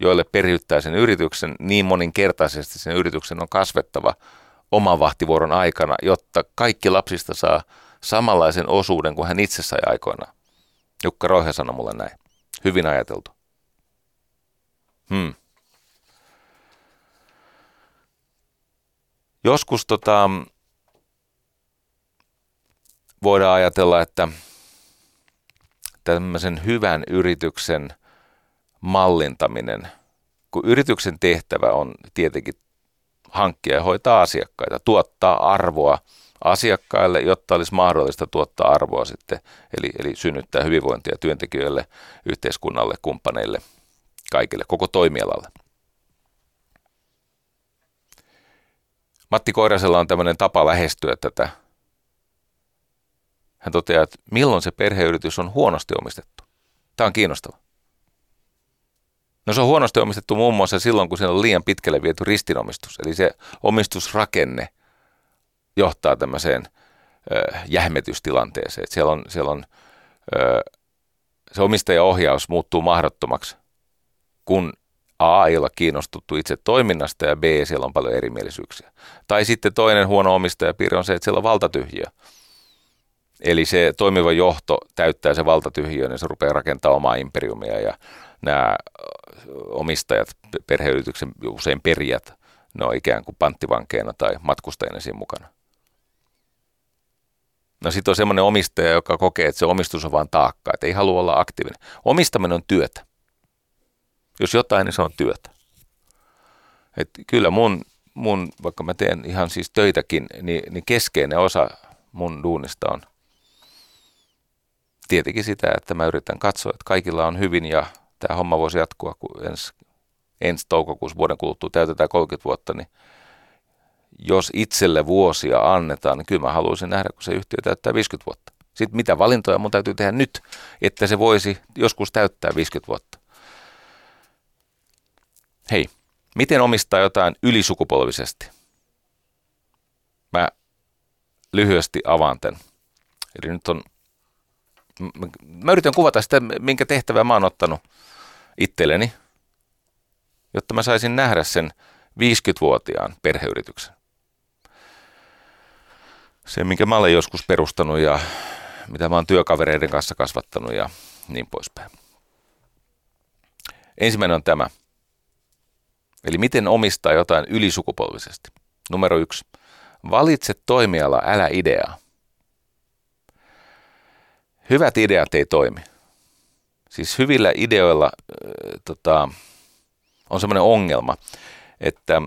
joille periyttää sen yrityksen, niin moninkertaisesti sen yrityksen on kasvettava – oman vahtivuoron aikana, jotta kaikki lapsista saa samanlaisen osuuden kuin hän itse sai aikoinaan. Jukka Rohe sanoi mulle näin. Hyvin ajateltu. Hmm. Joskus tota, voidaan ajatella, että tämmöisen hyvän yrityksen mallintaminen, kun yrityksen tehtävä on tietenkin hankkia ja hoitaa asiakkaita, tuottaa arvoa asiakkaille, jotta olisi mahdollista tuottaa arvoa sitten, eli, eli synnyttää hyvinvointia työntekijöille, yhteiskunnalle, kumppaneille, kaikille, koko toimialalle. Matti Koirasella on tämmöinen tapa lähestyä tätä. Hän toteaa, että milloin se perheyritys on huonosti omistettu. Tämä on kiinnostava. No se on huonosti omistettu muun muassa silloin, kun siellä on liian pitkälle viety ristinomistus. Eli se omistusrakenne johtaa tämmöiseen ö, jähmetystilanteeseen. Että siellä on, siellä on se omistajaohjaus muuttuu mahdottomaksi, kun A ei olla kiinnostuttu itse toiminnasta ja B siellä on paljon erimielisyyksiä. Tai sitten toinen huono omistajapiiri on se, että siellä on valtatyhjiö. Eli se toimiva johto täyttää se valtatyhjiön ja se rupeaa rakentamaan omaa imperiumia ja nämä omistajat, perheyrityksen usein perijät, ne on ikään kuin panttivankeina tai matkustajina siinä mukana. No sitten on semmoinen omistaja, joka kokee, että se omistus on vain taakka, että ei halua olla aktiivinen. Omistaminen on työtä. Jos jotain, niin se on työtä. Et kyllä mun, mun, vaikka mä teen ihan siis töitäkin, niin, niin keskeinen osa mun duunista on tietenkin sitä, että mä yritän katsoa, että kaikilla on hyvin ja tämä homma voisi jatkua, kun ensi, ensi toukokuussa vuoden kuluttua täytetään 30 vuotta, niin jos itselle vuosia annetaan, niin kyllä mä haluaisin nähdä, kun se yhtiö täyttää 50 vuotta. Sitten mitä valintoja mun täytyy tehdä nyt, että se voisi joskus täyttää 50 vuotta. Hei, miten omistaa jotain ylisukupolvisesti? Mä lyhyesti avaan tämän. Eli nyt on, mä yritän kuvata sitä, minkä tehtävää mä oon ottanut – itselleni, jotta mä saisin nähdä sen 50-vuotiaan perheyrityksen. Se, minkä mä olen joskus perustanut ja mitä mä oon työkavereiden kanssa kasvattanut ja niin poispäin. Ensimmäinen on tämä. Eli miten omistaa jotain ylisukupolvisesti. Numero yksi. Valitse toimiala, älä ideaa. Hyvät ideat ei toimi. Siis hyvillä ideoilla äh, tota, on semmoinen ongelma, että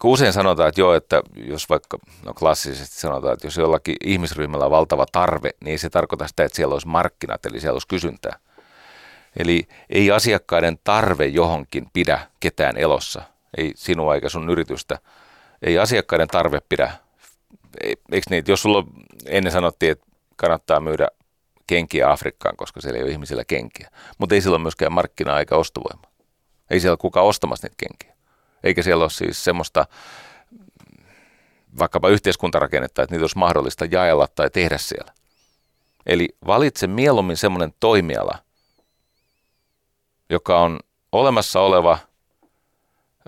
kun usein sanotaan, että joo, että jos vaikka, no klassisesti sanotaan, että jos jollakin ihmisryhmällä on valtava tarve, niin se tarkoita sitä, että siellä olisi markkinat, eli siellä olisi kysyntää. Eli ei asiakkaiden tarve johonkin pidä ketään elossa, ei sinua eikä sun yritystä. Ei asiakkaiden tarve pidä, eikö niin, jos sulla ennen sanottiin, että kannattaa myydä kenkiä Afrikkaan, koska siellä ei ole ihmisillä kenkiä. Mutta ei sillä ole myöskään markkinaa eikä ostovoimaa. Ei siellä kukaan ostamassa niitä kenkiä. Eikä siellä ole siis semmoista vaikkapa yhteiskuntarakennetta, että niitä olisi mahdollista jaella tai tehdä siellä. Eli valitse mieluummin semmoinen toimiala, joka on olemassa oleva,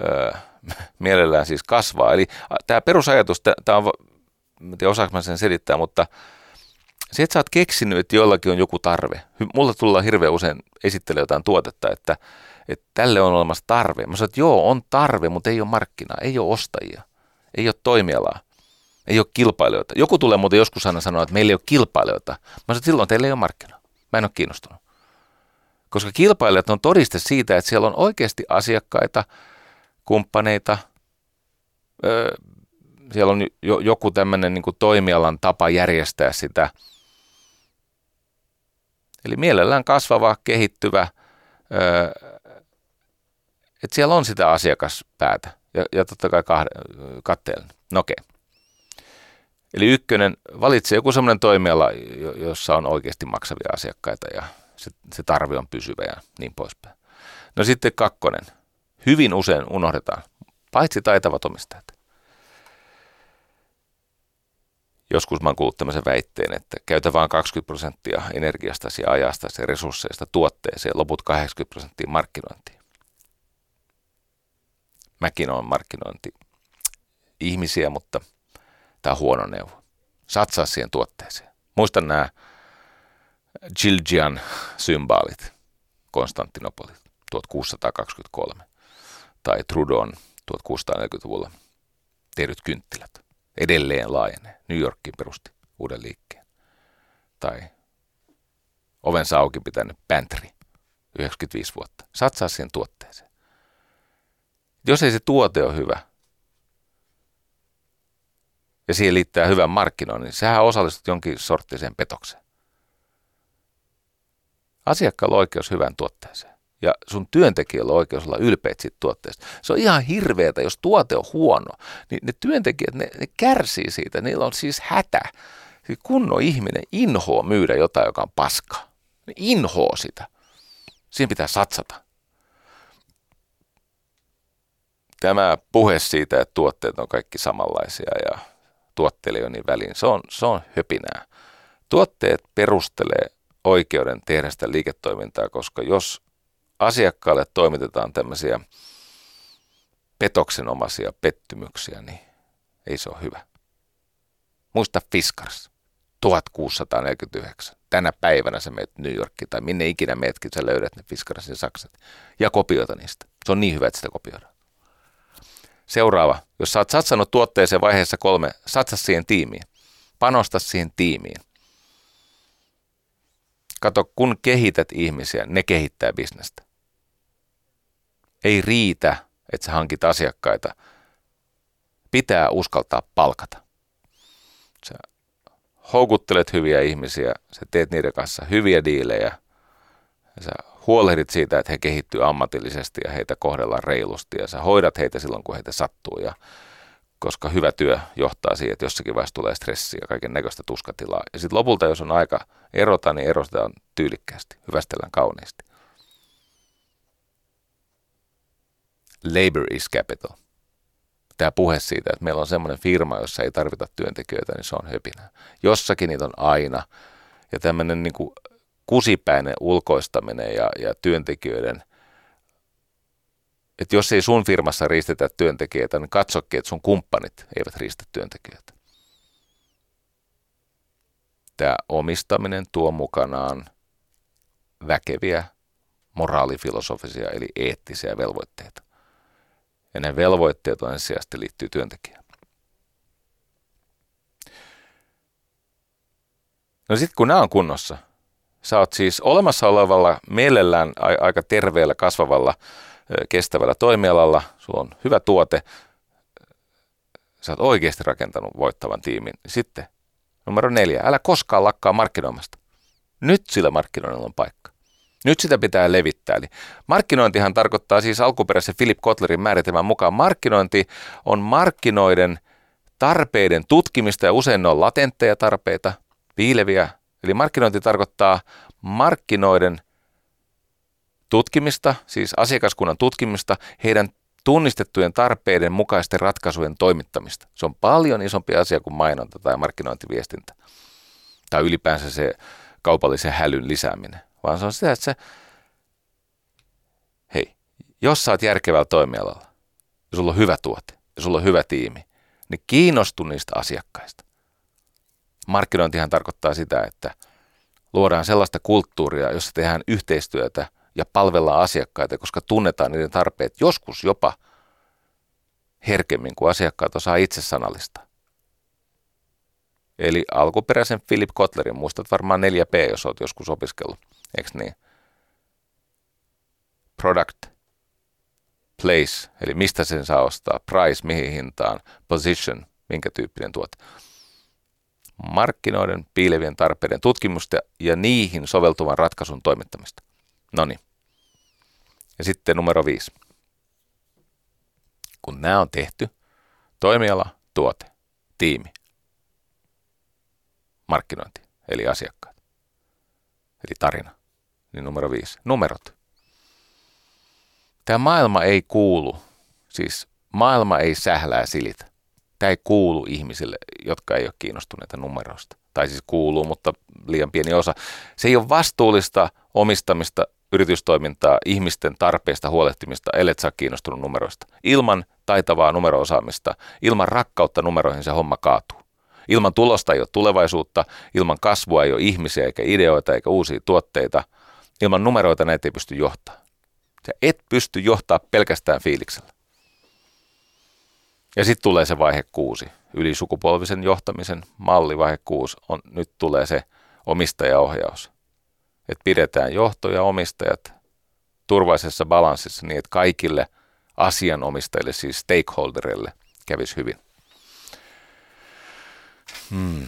öö, mielellään siis kasvaa. Eli tämä perusajatus, tämä on, en tiedä osaanko mä sen selittää, mutta se, että sä oot keksinyt, että jollakin on joku tarve. Mulla tullaan hirveän usein esittelee jotain tuotetta, että, että tälle on olemassa tarve. Mä sanoin, että joo, on tarve, mutta ei ole markkinaa, ei ole ostajia, ei ole toimialaa, ei ole kilpailijoita. Joku tulee muuten joskus aina sanoa, että meillä ei ole kilpailijoita. Mä sanoin, että silloin teillä ei ole markkinaa. Mä en ole kiinnostunut. Koska kilpailijat on todiste siitä, että siellä on oikeasti asiakkaita, kumppaneita, öö, siellä on jo, joku tämmöinen niin toimialan tapa järjestää sitä. Eli mielellään kasvava, kehittyvä, öö, että siellä on sitä asiakaspäätä ja, ja totta kai kahde, katteellinen. No okei. Eli ykkönen, valitse joku semmoinen toimiala, jossa on oikeasti maksavia asiakkaita ja se, se tarve on pysyvä ja niin poispäin. No sitten kakkonen. Hyvin usein unohdetaan, paitsi taitavat omistajat. Joskus mä oon kuullut tämmöisen väitteen, että käytä vain 20 prosenttia energiasta ja ajasta ja resursseista tuotteeseen, loput 80 prosenttia markkinointiin. Mäkin olen markkinointi ihmisiä, mutta tämä on huono neuvo. Satsaa siihen tuotteeseen. Muistan nämä Gilgian symbaalit, Konstantinopolit 1623 tai Trudon 1640-luvulla tehdyt kynttilät edelleen laajenee. New Yorkin perusti uuden liikkeen. Tai ovensa auki pitänyt Pantry 95 vuotta. Satsaa siihen tuotteeseen. Jos ei se tuote ole hyvä, ja siihen liittää hyvän markkinoinnin, niin sähän osallistut jonkin sorttiseen petokseen. Asiakkaalla on oikeus hyvään tuotteeseen. Ja sun työntekijöillä on oikeus olla ylpeät siitä tuotteesta. Se on ihan hirveetä, jos tuote on huono. Niin ne työntekijät, ne, ne kärsii siitä. Niillä on siis hätä. Siis kunnon ihminen inhoa myydä jotain, joka on paska. Ne inhoa sitä. Siinä pitää satsata. Tämä puhe siitä, että tuotteet on kaikki samanlaisia ja tuotteille on niin väliin, se on, se on höpinää. Tuotteet perustelee oikeuden tehdä sitä liiketoimintaa, koska jos asiakkaalle toimitetaan tämmöisiä petoksenomaisia pettymyksiä, niin ei se ole hyvä. Muista Fiskars, 1649. Tänä päivänä sä meet New Yorkiin tai minne ikinä meetkin, sä löydät ne Fiskarsin saksat ja kopioita niistä. Se on niin hyvä, että sitä kopioidaan. Seuraava. Jos sä oot satsannut tuotteeseen vaiheessa kolme, satsa siihen tiimiin. Panosta siihen tiimiin. Kato, kun kehität ihmisiä, ne kehittää bisnestä. Ei riitä, että sä hankit asiakkaita. Pitää uskaltaa palkata. Sä houkuttelet hyviä ihmisiä, sä teet niiden kanssa hyviä diilejä, sä huolehdit siitä, että he kehittyy ammatillisesti ja heitä kohdellaan reilusti ja sä hoidat heitä silloin, kun heitä sattuu ja koska hyvä työ johtaa siihen, että jossakin vaiheessa tulee stressiä ja kaiken näköistä tuskatilaa. Ja sitten lopulta, jos on aika erota, niin erotetaan tyylikkäästi, hyvästellään kauniisti. Labor is capital. Tämä puhe siitä, että meillä on semmoinen firma, jossa ei tarvita työntekijöitä, niin se on höpinä. Jossakin niitä on aina. Ja tämmöinen niin kusipäinen ulkoistaminen ja, ja työntekijöiden – että jos ei sun firmassa riistetä työntekijöitä, niin katsokin, että sun kumppanit eivät riistä työntekijöitä. Tämä omistaminen tuo mukanaan väkeviä moraalifilosofisia eli eettisiä velvoitteita. Ja ne velvoitteet on ensisijaisesti liittyy työntekijään. No sitten kun nämä on kunnossa, sä oot siis olemassa olevalla, mielellään aika terveellä, kasvavalla kestävällä toimialalla, sulla on hyvä tuote, sä oot oikeasti rakentanut voittavan tiimin. Sitten numero neljä, älä koskaan lakkaa markkinoimasta. Nyt sillä markkinoinnilla on paikka. Nyt sitä pitää levittää. Eli markkinointihan tarkoittaa siis alkuperäisen Philip Kotlerin määritelmän mukaan markkinointi on markkinoiden tarpeiden tutkimista ja usein ne on latentteja tarpeita, piileviä Eli markkinointi tarkoittaa markkinoiden tutkimista, siis asiakaskunnan tutkimista, heidän tunnistettujen tarpeiden mukaisten ratkaisujen toimittamista. Se on paljon isompi asia kuin mainonta tai markkinointiviestintä. Tai ylipäänsä se kaupallisen hälyn lisääminen. Vaan se on sitä, että se, hei, jos sä oot järkevällä toimialalla, ja sulla on hyvä tuote, ja sulla on hyvä tiimi, niin kiinnostu niistä asiakkaista. Markkinointihan tarkoittaa sitä, että luodaan sellaista kulttuuria, jossa tehdään yhteistyötä ja palvellaan asiakkaita, koska tunnetaan niiden tarpeet joskus jopa herkemmin kuin asiakkaat osaa itse sanallista. Eli alkuperäisen Philip Kotlerin, muistat varmaan 4P, jos olet joskus opiskellut, eikö niin? Product, place, eli mistä sen saa ostaa, price, mihin hintaan, position, minkä tyyppinen tuote. Markkinoiden piilevien tarpeiden tutkimusta ja niihin soveltuvan ratkaisun toimittamista. No niin. Ja sitten numero viisi. Kun nämä on tehty, toimiala, tuote, tiimi, markkinointi, eli asiakkaat, eli tarina, niin numero viisi, numerot. Tämä maailma ei kuulu, siis maailma ei sählää silitä. Tämä ei kuulu ihmisille, jotka ei ole kiinnostuneita numeroista. Tai siis kuuluu, mutta liian pieni osa. Se ei ole vastuullista omistamista yritystoimintaa, ihmisten tarpeista huolehtimista, ellet saa kiinnostunut numeroista. Ilman taitavaa numeroosaamista, ilman rakkautta numeroihin se homma kaatuu. Ilman tulosta ei ole tulevaisuutta, ilman kasvua ei ole ihmisiä eikä ideoita eikä uusia tuotteita. Ilman numeroita näitä ei pysty johtaa. Sä et pysty johtaa pelkästään fiiliksellä. Ja sitten tulee se vaihe kuusi. Ylisukupolvisen johtamisen malli vaihe kuusi. On, nyt tulee se omistajaohjaus että pidetään johto ja omistajat turvallisessa balanssissa niin, että kaikille asianomistajille, siis stakeholderille, kävisi hyvin. Hmm.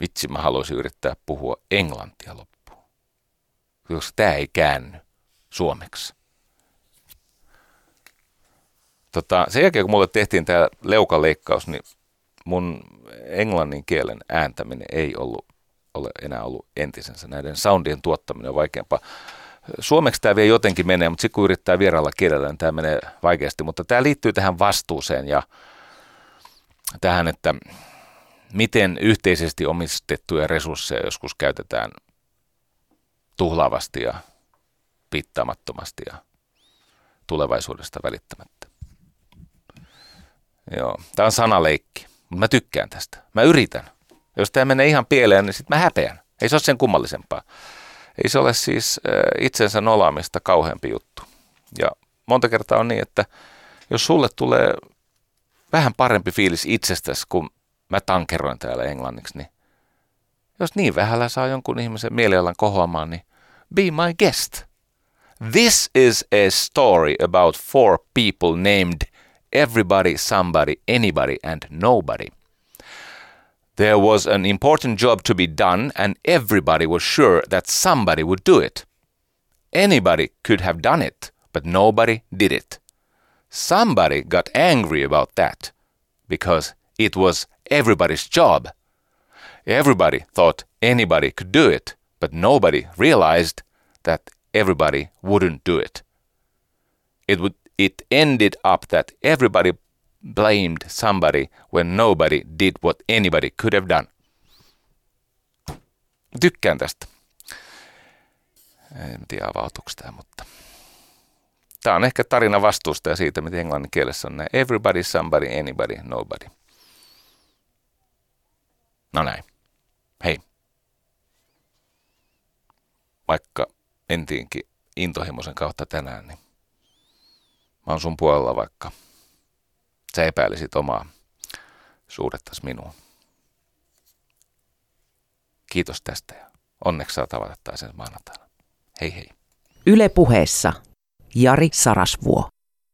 Vitsi, mä haluaisin yrittää puhua englantia loppuun, koska tämä ei käänny suomeksi. Tota, sen jälkeen, kun mulle tehtiin tämä leukaleikkaus, niin mun englannin kielen ääntäminen ei ollut, ole enää ollut entisensä. Näiden soundien tuottaminen on vaikeampaa. Suomeksi tämä vielä jotenkin menee, mutta sitten kun yrittää vieraalla kielellä, niin tämä menee vaikeasti. Mutta tämä liittyy tähän vastuuseen ja tähän, että miten yhteisesti omistettuja resursseja joskus käytetään tuhlaavasti ja piittaamattomasti ja tulevaisuudesta välittämättä. Joo, tämä on sanaleikki. Mutta mä tykkään tästä. Mä yritän. Jos tämä menee ihan pieleen, niin sitten mä häpeän. Ei se ole sen kummallisempaa. Ei se ole siis itsensä nolaamista kauheampi juttu. Ja monta kertaa on niin, että jos sulle tulee vähän parempi fiilis itsestäsi, kun mä tankeroin täällä englanniksi, niin jos niin vähällä saa jonkun ihmisen mielialan kohoamaan, niin be my guest. This is a story about four people named everybody, somebody, anybody, and nobody. There was an important job to be done, and everybody was sure that somebody would do it. Anybody could have done it, but nobody did it. Somebody got angry about that because it was everybody's job. Everybody thought anybody could do it, but nobody realized that everybody wouldn't do it. It would it ended up that everybody blamed somebody when nobody did what anybody could have done. Tykkään tästä. En tiedä avautuuko tämä, mutta tämä on ehkä tarina vastuusta ja siitä, miten englannin kielessä on näin. Everybody, somebody, anybody, nobody. No näin. Hei. Vaikka entiinkin intohimoisen kautta tänään, niin Mä oon sun puolella, vaikka sä epäilisit omaa suhdettasi minuun. Kiitos tästä ja onneksi saa tavata taas ensi maanantaina. Hei hei. Yle puheessa Jari Sarasvuo.